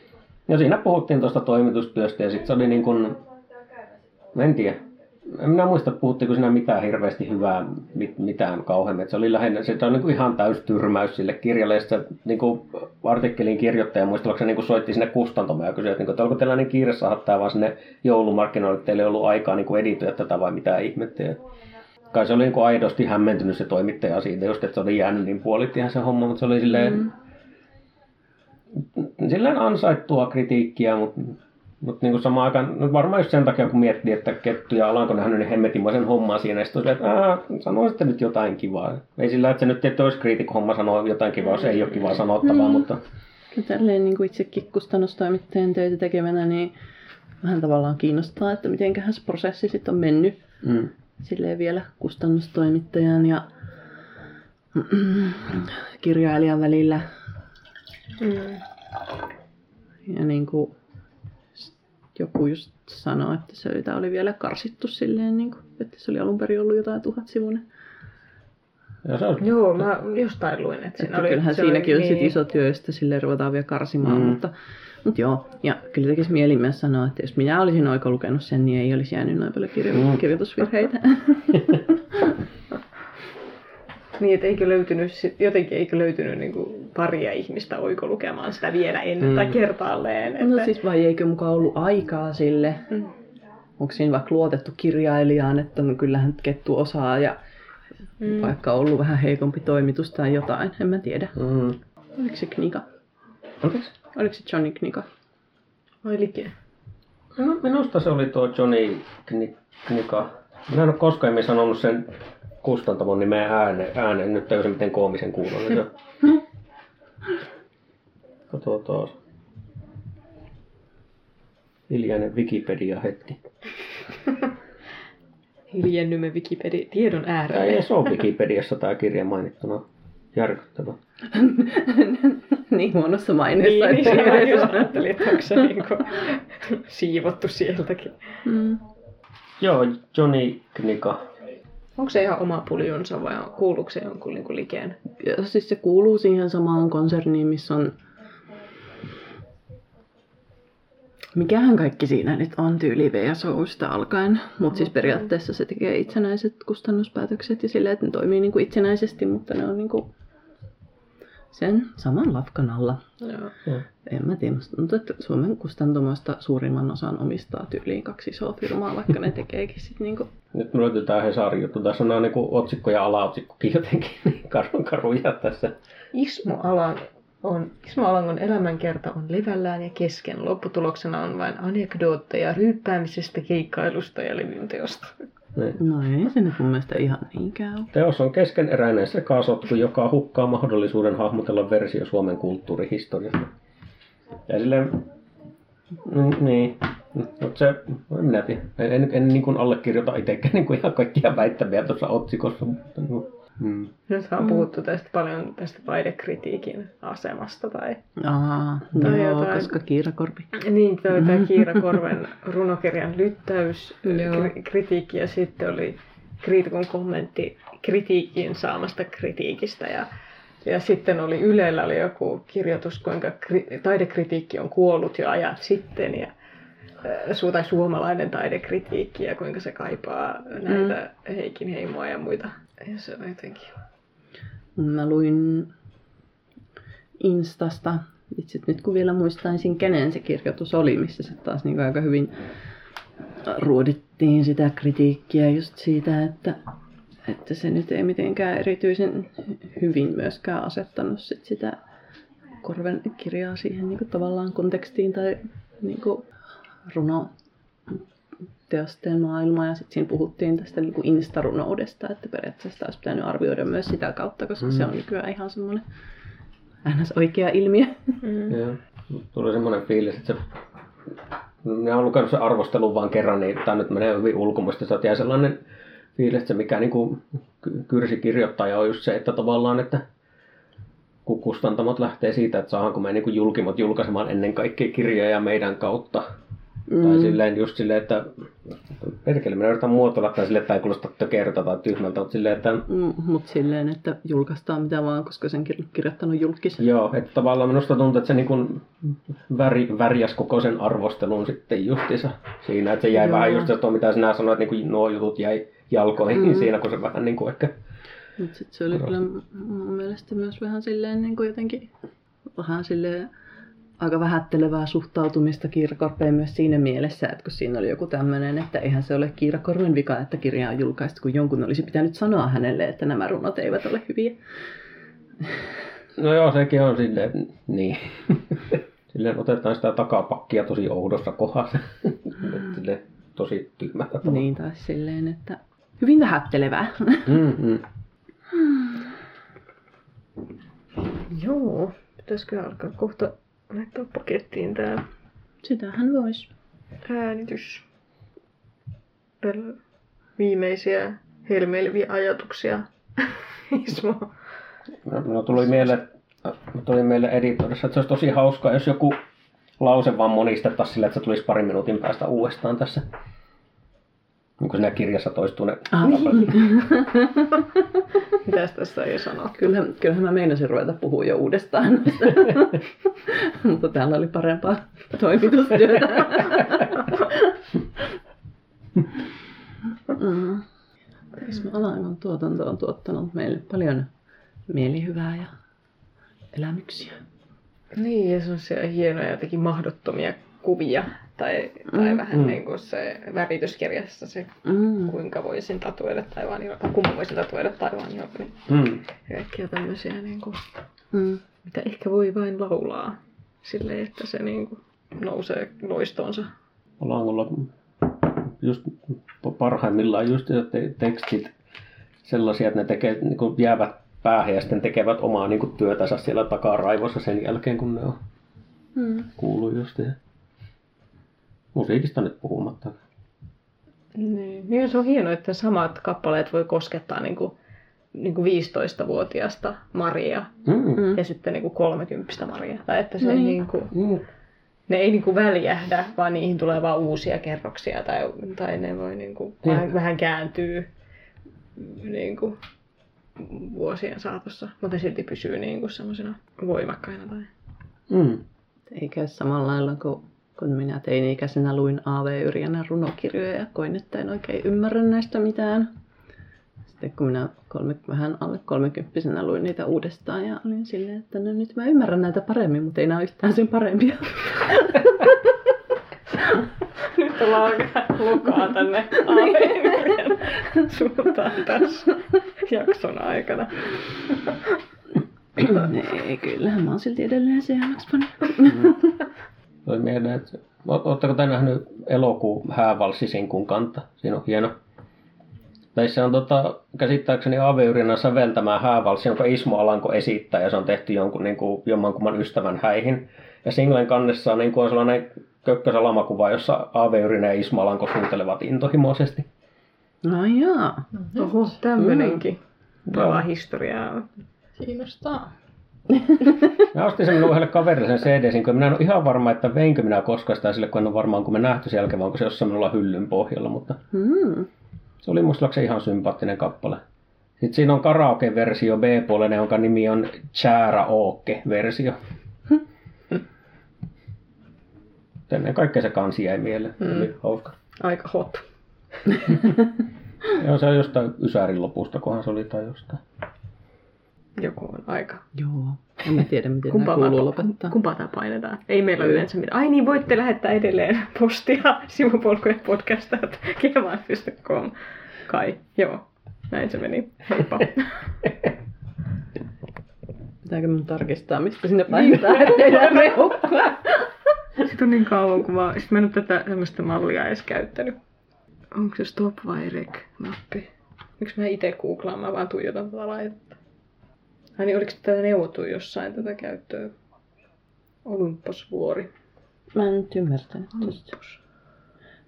Ja siinä puhuttiin tuosta toimitustyöstä ja sitten se oli niin kuin, en tiedä, en minä muista, puhuttiko siinä mitään hirveästi hyvää, mit, mitään kauheammin. Se oli lähinnä, se on niin kuin ihan täys tyrmäys sille kirjalle. Ja sitten niin kuin artikkelin kirjoittaja muistaakseni niin soitti sinne kustantamaan ja kysyi, että, niin kuin, että onko teillä niin kiire saada tämä vaan sinne joulumarkkinoille, että teillä ei ollut aikaa niin kuin editoida tätä vai mitä ihmettä. Kai se oli niin kuin aidosti hämmentynyt se toimittaja siitä, just että se oli jäänyt niin puolittihan se homma, mutta se oli silleen, mm. silleen ansaittua kritiikkiä, mutta mutta niin samaan aikaan, no varmaan just sen takia kun miettii, että Kettu ja Alanko nähnyt niin hemmetimoisen hommaa siinä, ja sitten että sanoo sitten nyt jotain kivaa. Ei sillä, että se nyt tietysti olisi kriitikko homma sanoa jotain kivaa, se ei ole kivaa sanottavaa, mm. mutta... Kyllä tälleen niin kuin itsekin kustannustoimittajan töitä tekevänä, niin vähän tavallaan kiinnostaa, että mitenköhän se prosessi sitten on mennyt. Mm. Silleen vielä kustannustoimittajan ja kirjailijan välillä. Mm. Ja niin kuin joku just sanoi, että se oli, oli vielä karsittu silleen, niin kuin, että se oli alun perin ollut jotain tuhat sivuinen. Ja se on... Joo, mä jostain luin, että, että oli, kyllähän se siinäkin oli, on niin... iso työ, josta sille ruvetaan vielä karsimaan, mm. mutta, mutta joo, ja kyllä tekisi mieli myös sanoa, että jos minä olisin oiko lukenut sen, niin ei olisi jäänyt noin paljon kirjo- mm. kirjoitusvirheitä. Niin, että eikö löytynyt, jotenkin eikö löytynyt niin kuin paria ihmistä oiko lukemaan sitä vielä ennen mm. tai kertaalleen. No että... No siis vai eikö mukaan ollut aikaa sille? Mm. Onko siinä vaikka luotettu kirjailijaan, että no kyllähän kettu osaa ja mm. vaikka ollut vähän heikompi toimitus tai jotain, en mä tiedä. Mm. Oliko se Knika? Anteeksi? Oliko se Johnny Knika? Vai Like? No, minusta se oli tuo Johnny Knika. Mä en ole koskaan sanonut sen kustantamon nimeä ääne, ääne. Nyt täysin miten koomisen kuulonen Katsotaan taas. Hiljainen Wikipedia hetki. Hiljennymme Wikipedia tiedon äärelle. Tämä ei se ole Wikipediassa tämä kirja mainittuna. Järkyttävä. niin huonossa maineessa. Niin, että niin, just ajattelin, että onko se niinku siivottu sieltäkin. Mm. Joo, Johnny Knika Onko se ihan oma puljonsa vai kuuluuko se jonkun niin likeen? Ja, siis se kuuluu siihen samaan konserniin, missä on... Mikähän kaikki siinä nyt on tyyli VSOista alkaen, mutta siis periaatteessa se tekee itsenäiset kustannuspäätökset ja silleen, että ne toimii niin kuin itsenäisesti, mutta ne on niin kuin sen saman lafkan alla. Joo. En mä tiedä, tuntuu, että Suomen kustantamoista suurimman osan omistaa tyyliin kaksi isoa firmaa, vaikka ne tekeekin sit niinku... Nyt me löytyy tää Hesarin juttu. Tässä on niinku otsikko ja alaotsikkokin jotenkin niin karun karuja tässä. Ismo Alan on, Ismo Alangon elämänkerta on levällään ja kesken. Lopputuloksena on vain anekdootteja ryyppäämisestä, keikkailusta ja levynteosta. Niin. No ei se nyt mun mielestä ihan niinkään ole. Teos on keskeneräinen sekasotku, joka hukkaa mahdollisuuden hahmotella versio Suomen kulttuurihistoriasta. Ja silleen, mm, niin, mutta se, en minä tiedä. En, en, en niin kuin allekirjoita itsekään niin kuin ihan kaikkia väittämiä tuossa otsikossa. Mutta, mm. Nyt on puhuttu tästä paljon tästä taidekritiikin asemasta tai, Aa, no tai joo, jotain. koska Kiirakorpi. Niin, tämä Kiirakorven runokirjan lyttäys, kritiikki ja sitten oli kriitikon kommentti kritiikin saamasta kritiikistä ja ja sitten oli Ylellä oli joku kirjoitus, kuinka kri- taidekritiikki on kuollut jo ajat sitten ja su- tai suomalainen taidekritiikki ja kuinka se kaipaa näitä mm. Heikin heimoa ja muita. Se jotenkin... Mä luin Instasta, itse nyt kun vielä muistaisin, kenen se kirjoitus oli, missä se taas niin aika hyvin ruodittiin sitä kritiikkiä just siitä, että, että se nyt ei mitenkään erityisen hyvin myöskään asettanut sit sitä Korven kirjaa siihen niin kuin tavallaan kontekstiin tai niin kuin runo teosten maailmaa ja sitten siinä puhuttiin tästä niin kuin instarunoudesta, että periaatteessa sitä olisi pitänyt arvioida myös sitä kautta, koska mm. se on nykyään ihan semmoinen ns. oikea ilmiö. Mm. Joo. Tuli semmoinen fiilis, että se minä olen lukenut sen arvostelun vaan kerran, niin tämä nyt menee hyvin ulkomuista. Se jäi sellainen fiilis, että se mikä niin kuin kyrsi kirjoittaja on just se, että tavallaan, että kun kustantamot lähtee siitä, että saadaanko me niin kuin julkimot julkaisemaan ennen kaikkea kirjoja meidän kautta, Mm. Tai silleen just silleen, että perkele, minä yritän muotoilla tai silleen, että ei kuulosta tökerta tai tyhmältä, mutta silleen, että... Mm, mutta silleen, että julkaistaan mitä vaan, koska sen kirjoittanut julkisen. Joo, että tavallaan minusta tuntuu, että se niin kuin väri, värjäs koko sen arvostelun sitten justiinsa siinä, että se jäi Joo. vähän just tuo, mitä sinä sanoit, että niin kuin nuo jutut jäi jalkoihin mm. siinä, kun se vähän niin kuin ehkä... Mutta sitten se oli kyllä mun mielestä myös vähän silleen niin kuin jotenkin vähän silleen aika vähättelevää suhtautumista Kiirakorpeen myös siinä mielessä, että kun siinä oli joku tämmöinen, että eihän se ole Kiirakorven vika, että kirja on julkaistu, kun jonkun olisi pitänyt sanoa hänelle, että nämä runot eivät ole hyviä. No joo, sekin on silleen, niin. Silleen otetaan sitä takapakkia tosi oudossa kohdassa. Silleen tosi tavalla. Niin, taas silleen, että hyvin vähättelevää. Mm-hmm. Joo, pitäisikö alkaa kohta laittaa pakettiin tää. Sitähän vois. Äänitys. Vielä viimeisiä helmeileviä ajatuksia. Ismo. No, no tuli mieleen, tuli mieleen editoidessa, että se olisi tosi hauskaa, jos joku lause vaan monistettaisiin sillä, että se tulisi parin minuutin päästä uudestaan tässä. Niin kuin siinä kirjassa toistuu ne ah, Mitäs tässä ei sano? Kyllähän, kyllähän mä meinasin ruveta puhua jo uudestaan. Mutta täällä oli parempaa toimitustyötä. mm. Alailman tuotanto on tuottanut meille paljon mielihyvää ja elämyksiä. Niin, ja se on hienoja jotenkin mahdottomia kuvia tai, tai mm. vähän mm. niin kuin se värityskirjassa se, mm. kuinka voisin tatuoida tai kumman voisin tatuoida taivaan jokin. Mm. Kaikkia tämmöisiä, niin kuin, mm. mitä ehkä voi vain laulaa sille, että se niin kuin nousee loistoonsa. Ollaan just parhaimmillaan just te- tekstit sellaisia, että ne tekee, niin kuin jäävät päähän ja sitten tekevät omaa niin kuin työtänsä siellä takaraivossa sen jälkeen, kun ne on mm. kuullut just. Ja musiikista nyt puhumatta. Niin. niin se on hienoa, että samat kappaleet voi koskettaa niin kuin, niin kuin 15-vuotiaasta Maria mm. ja sitten niin kuin 30 Maria. Tai että se niin. Niin kuin, mm. ne ei niin kuin väljähdä, vaan niihin tulee vaan uusia kerroksia tai, tai ne voi niin kuin mm. vähän, vähän kääntyä niin kuin, vuosien saatossa, mutta silti pysyy niin kuin semmoisena voimakkaina. Tai... Mm. Eikä samalla lailla kuin kun minä teini-ikäisenä luin A.V. Yrjänän runokirjoja ja koin, että en oikein ymmärrä näistä mitään. Sitten kun minä kolme, vähän alle kolmekymppisenä luin niitä uudestaan ja olin silleen, että no nyt mä ymmärrän näitä paremmin, mutta ei nämä yhtään sen parempia. nyt ollaan lukaa tänne A.V. suuntaan tässä jakson aikana. Ei, kyllähän mä oon silti edelleen CMX-fani. Toi mieleen, että Oletteko te nähnyt elokuun häävalssi Sinkun kanta? Siinä on hieno Tai se on tota, käsittääkseni Aveyrina säveltämää häävalsi, jonka Ismo Alanko esittää, ja se on tehty jonkun niin kuin, jommankumman ystävän häihin. Ja singlen kannessa niin kuin on sellainen kökkösalamakuva, jossa Aveyrina ja Ismo Alanko suutelevat intohimoisesti. No jaa. Oho, tämmönenkin. Mm. historiaa. Kiinnostaa. Mä ostin sen yhdelle kaverille sen CD, kun minä en ole ihan varma, että veinkö minä koskaan sitä sille, kun en ole varmaan, kun me nähty sen jälkeen, kun se jossain minulla hyllyn pohjalla, mutta Mm. se oli muistaakseni ihan sympaattinen kappale. Sitten siinä on karaoke-versio B-puolinen, jonka nimi on Chäära Ookke-versio. Ennen kaikkea se kansi jäi mieleen. Mm. Oli hauska. Aika hot. Joo, se on jostain Ysärin lopusta, kunhan se oli tai jostain. Joku on aika. Joo. En mä tiedä, miten Kumpaa, nämä kuuluu lopettaa. kumpaa tämä painetaan? Ei meillä ole yleensä mitään. Ai niin, voitte lähettää edelleen postia sivupolkujen podcastat gmail.com. Kai, joo. Näin se meni. Heippa. Pitääkö mun tarkistaa, mistä sinne painetaan, ettei jää mehukkaa? Sitten on niin kauan, kun mä, sit mä en ole tätä tämmöistä mallia edes käyttänyt. Onko se stop vai rec nappi? Miksi mä itse googlaan, mä vaan tuijotan tätä laitetta. Ai niin, oliko tätä neuvottu jossain tätä käyttöä? Olympusvuori. Mä en nyt ymmärtänyt tästä.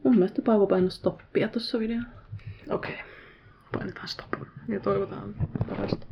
Mun mielestä Paavo painoi stoppia tuossa videolla. Okei. Painetaan stop. Ja toivotaan parasta.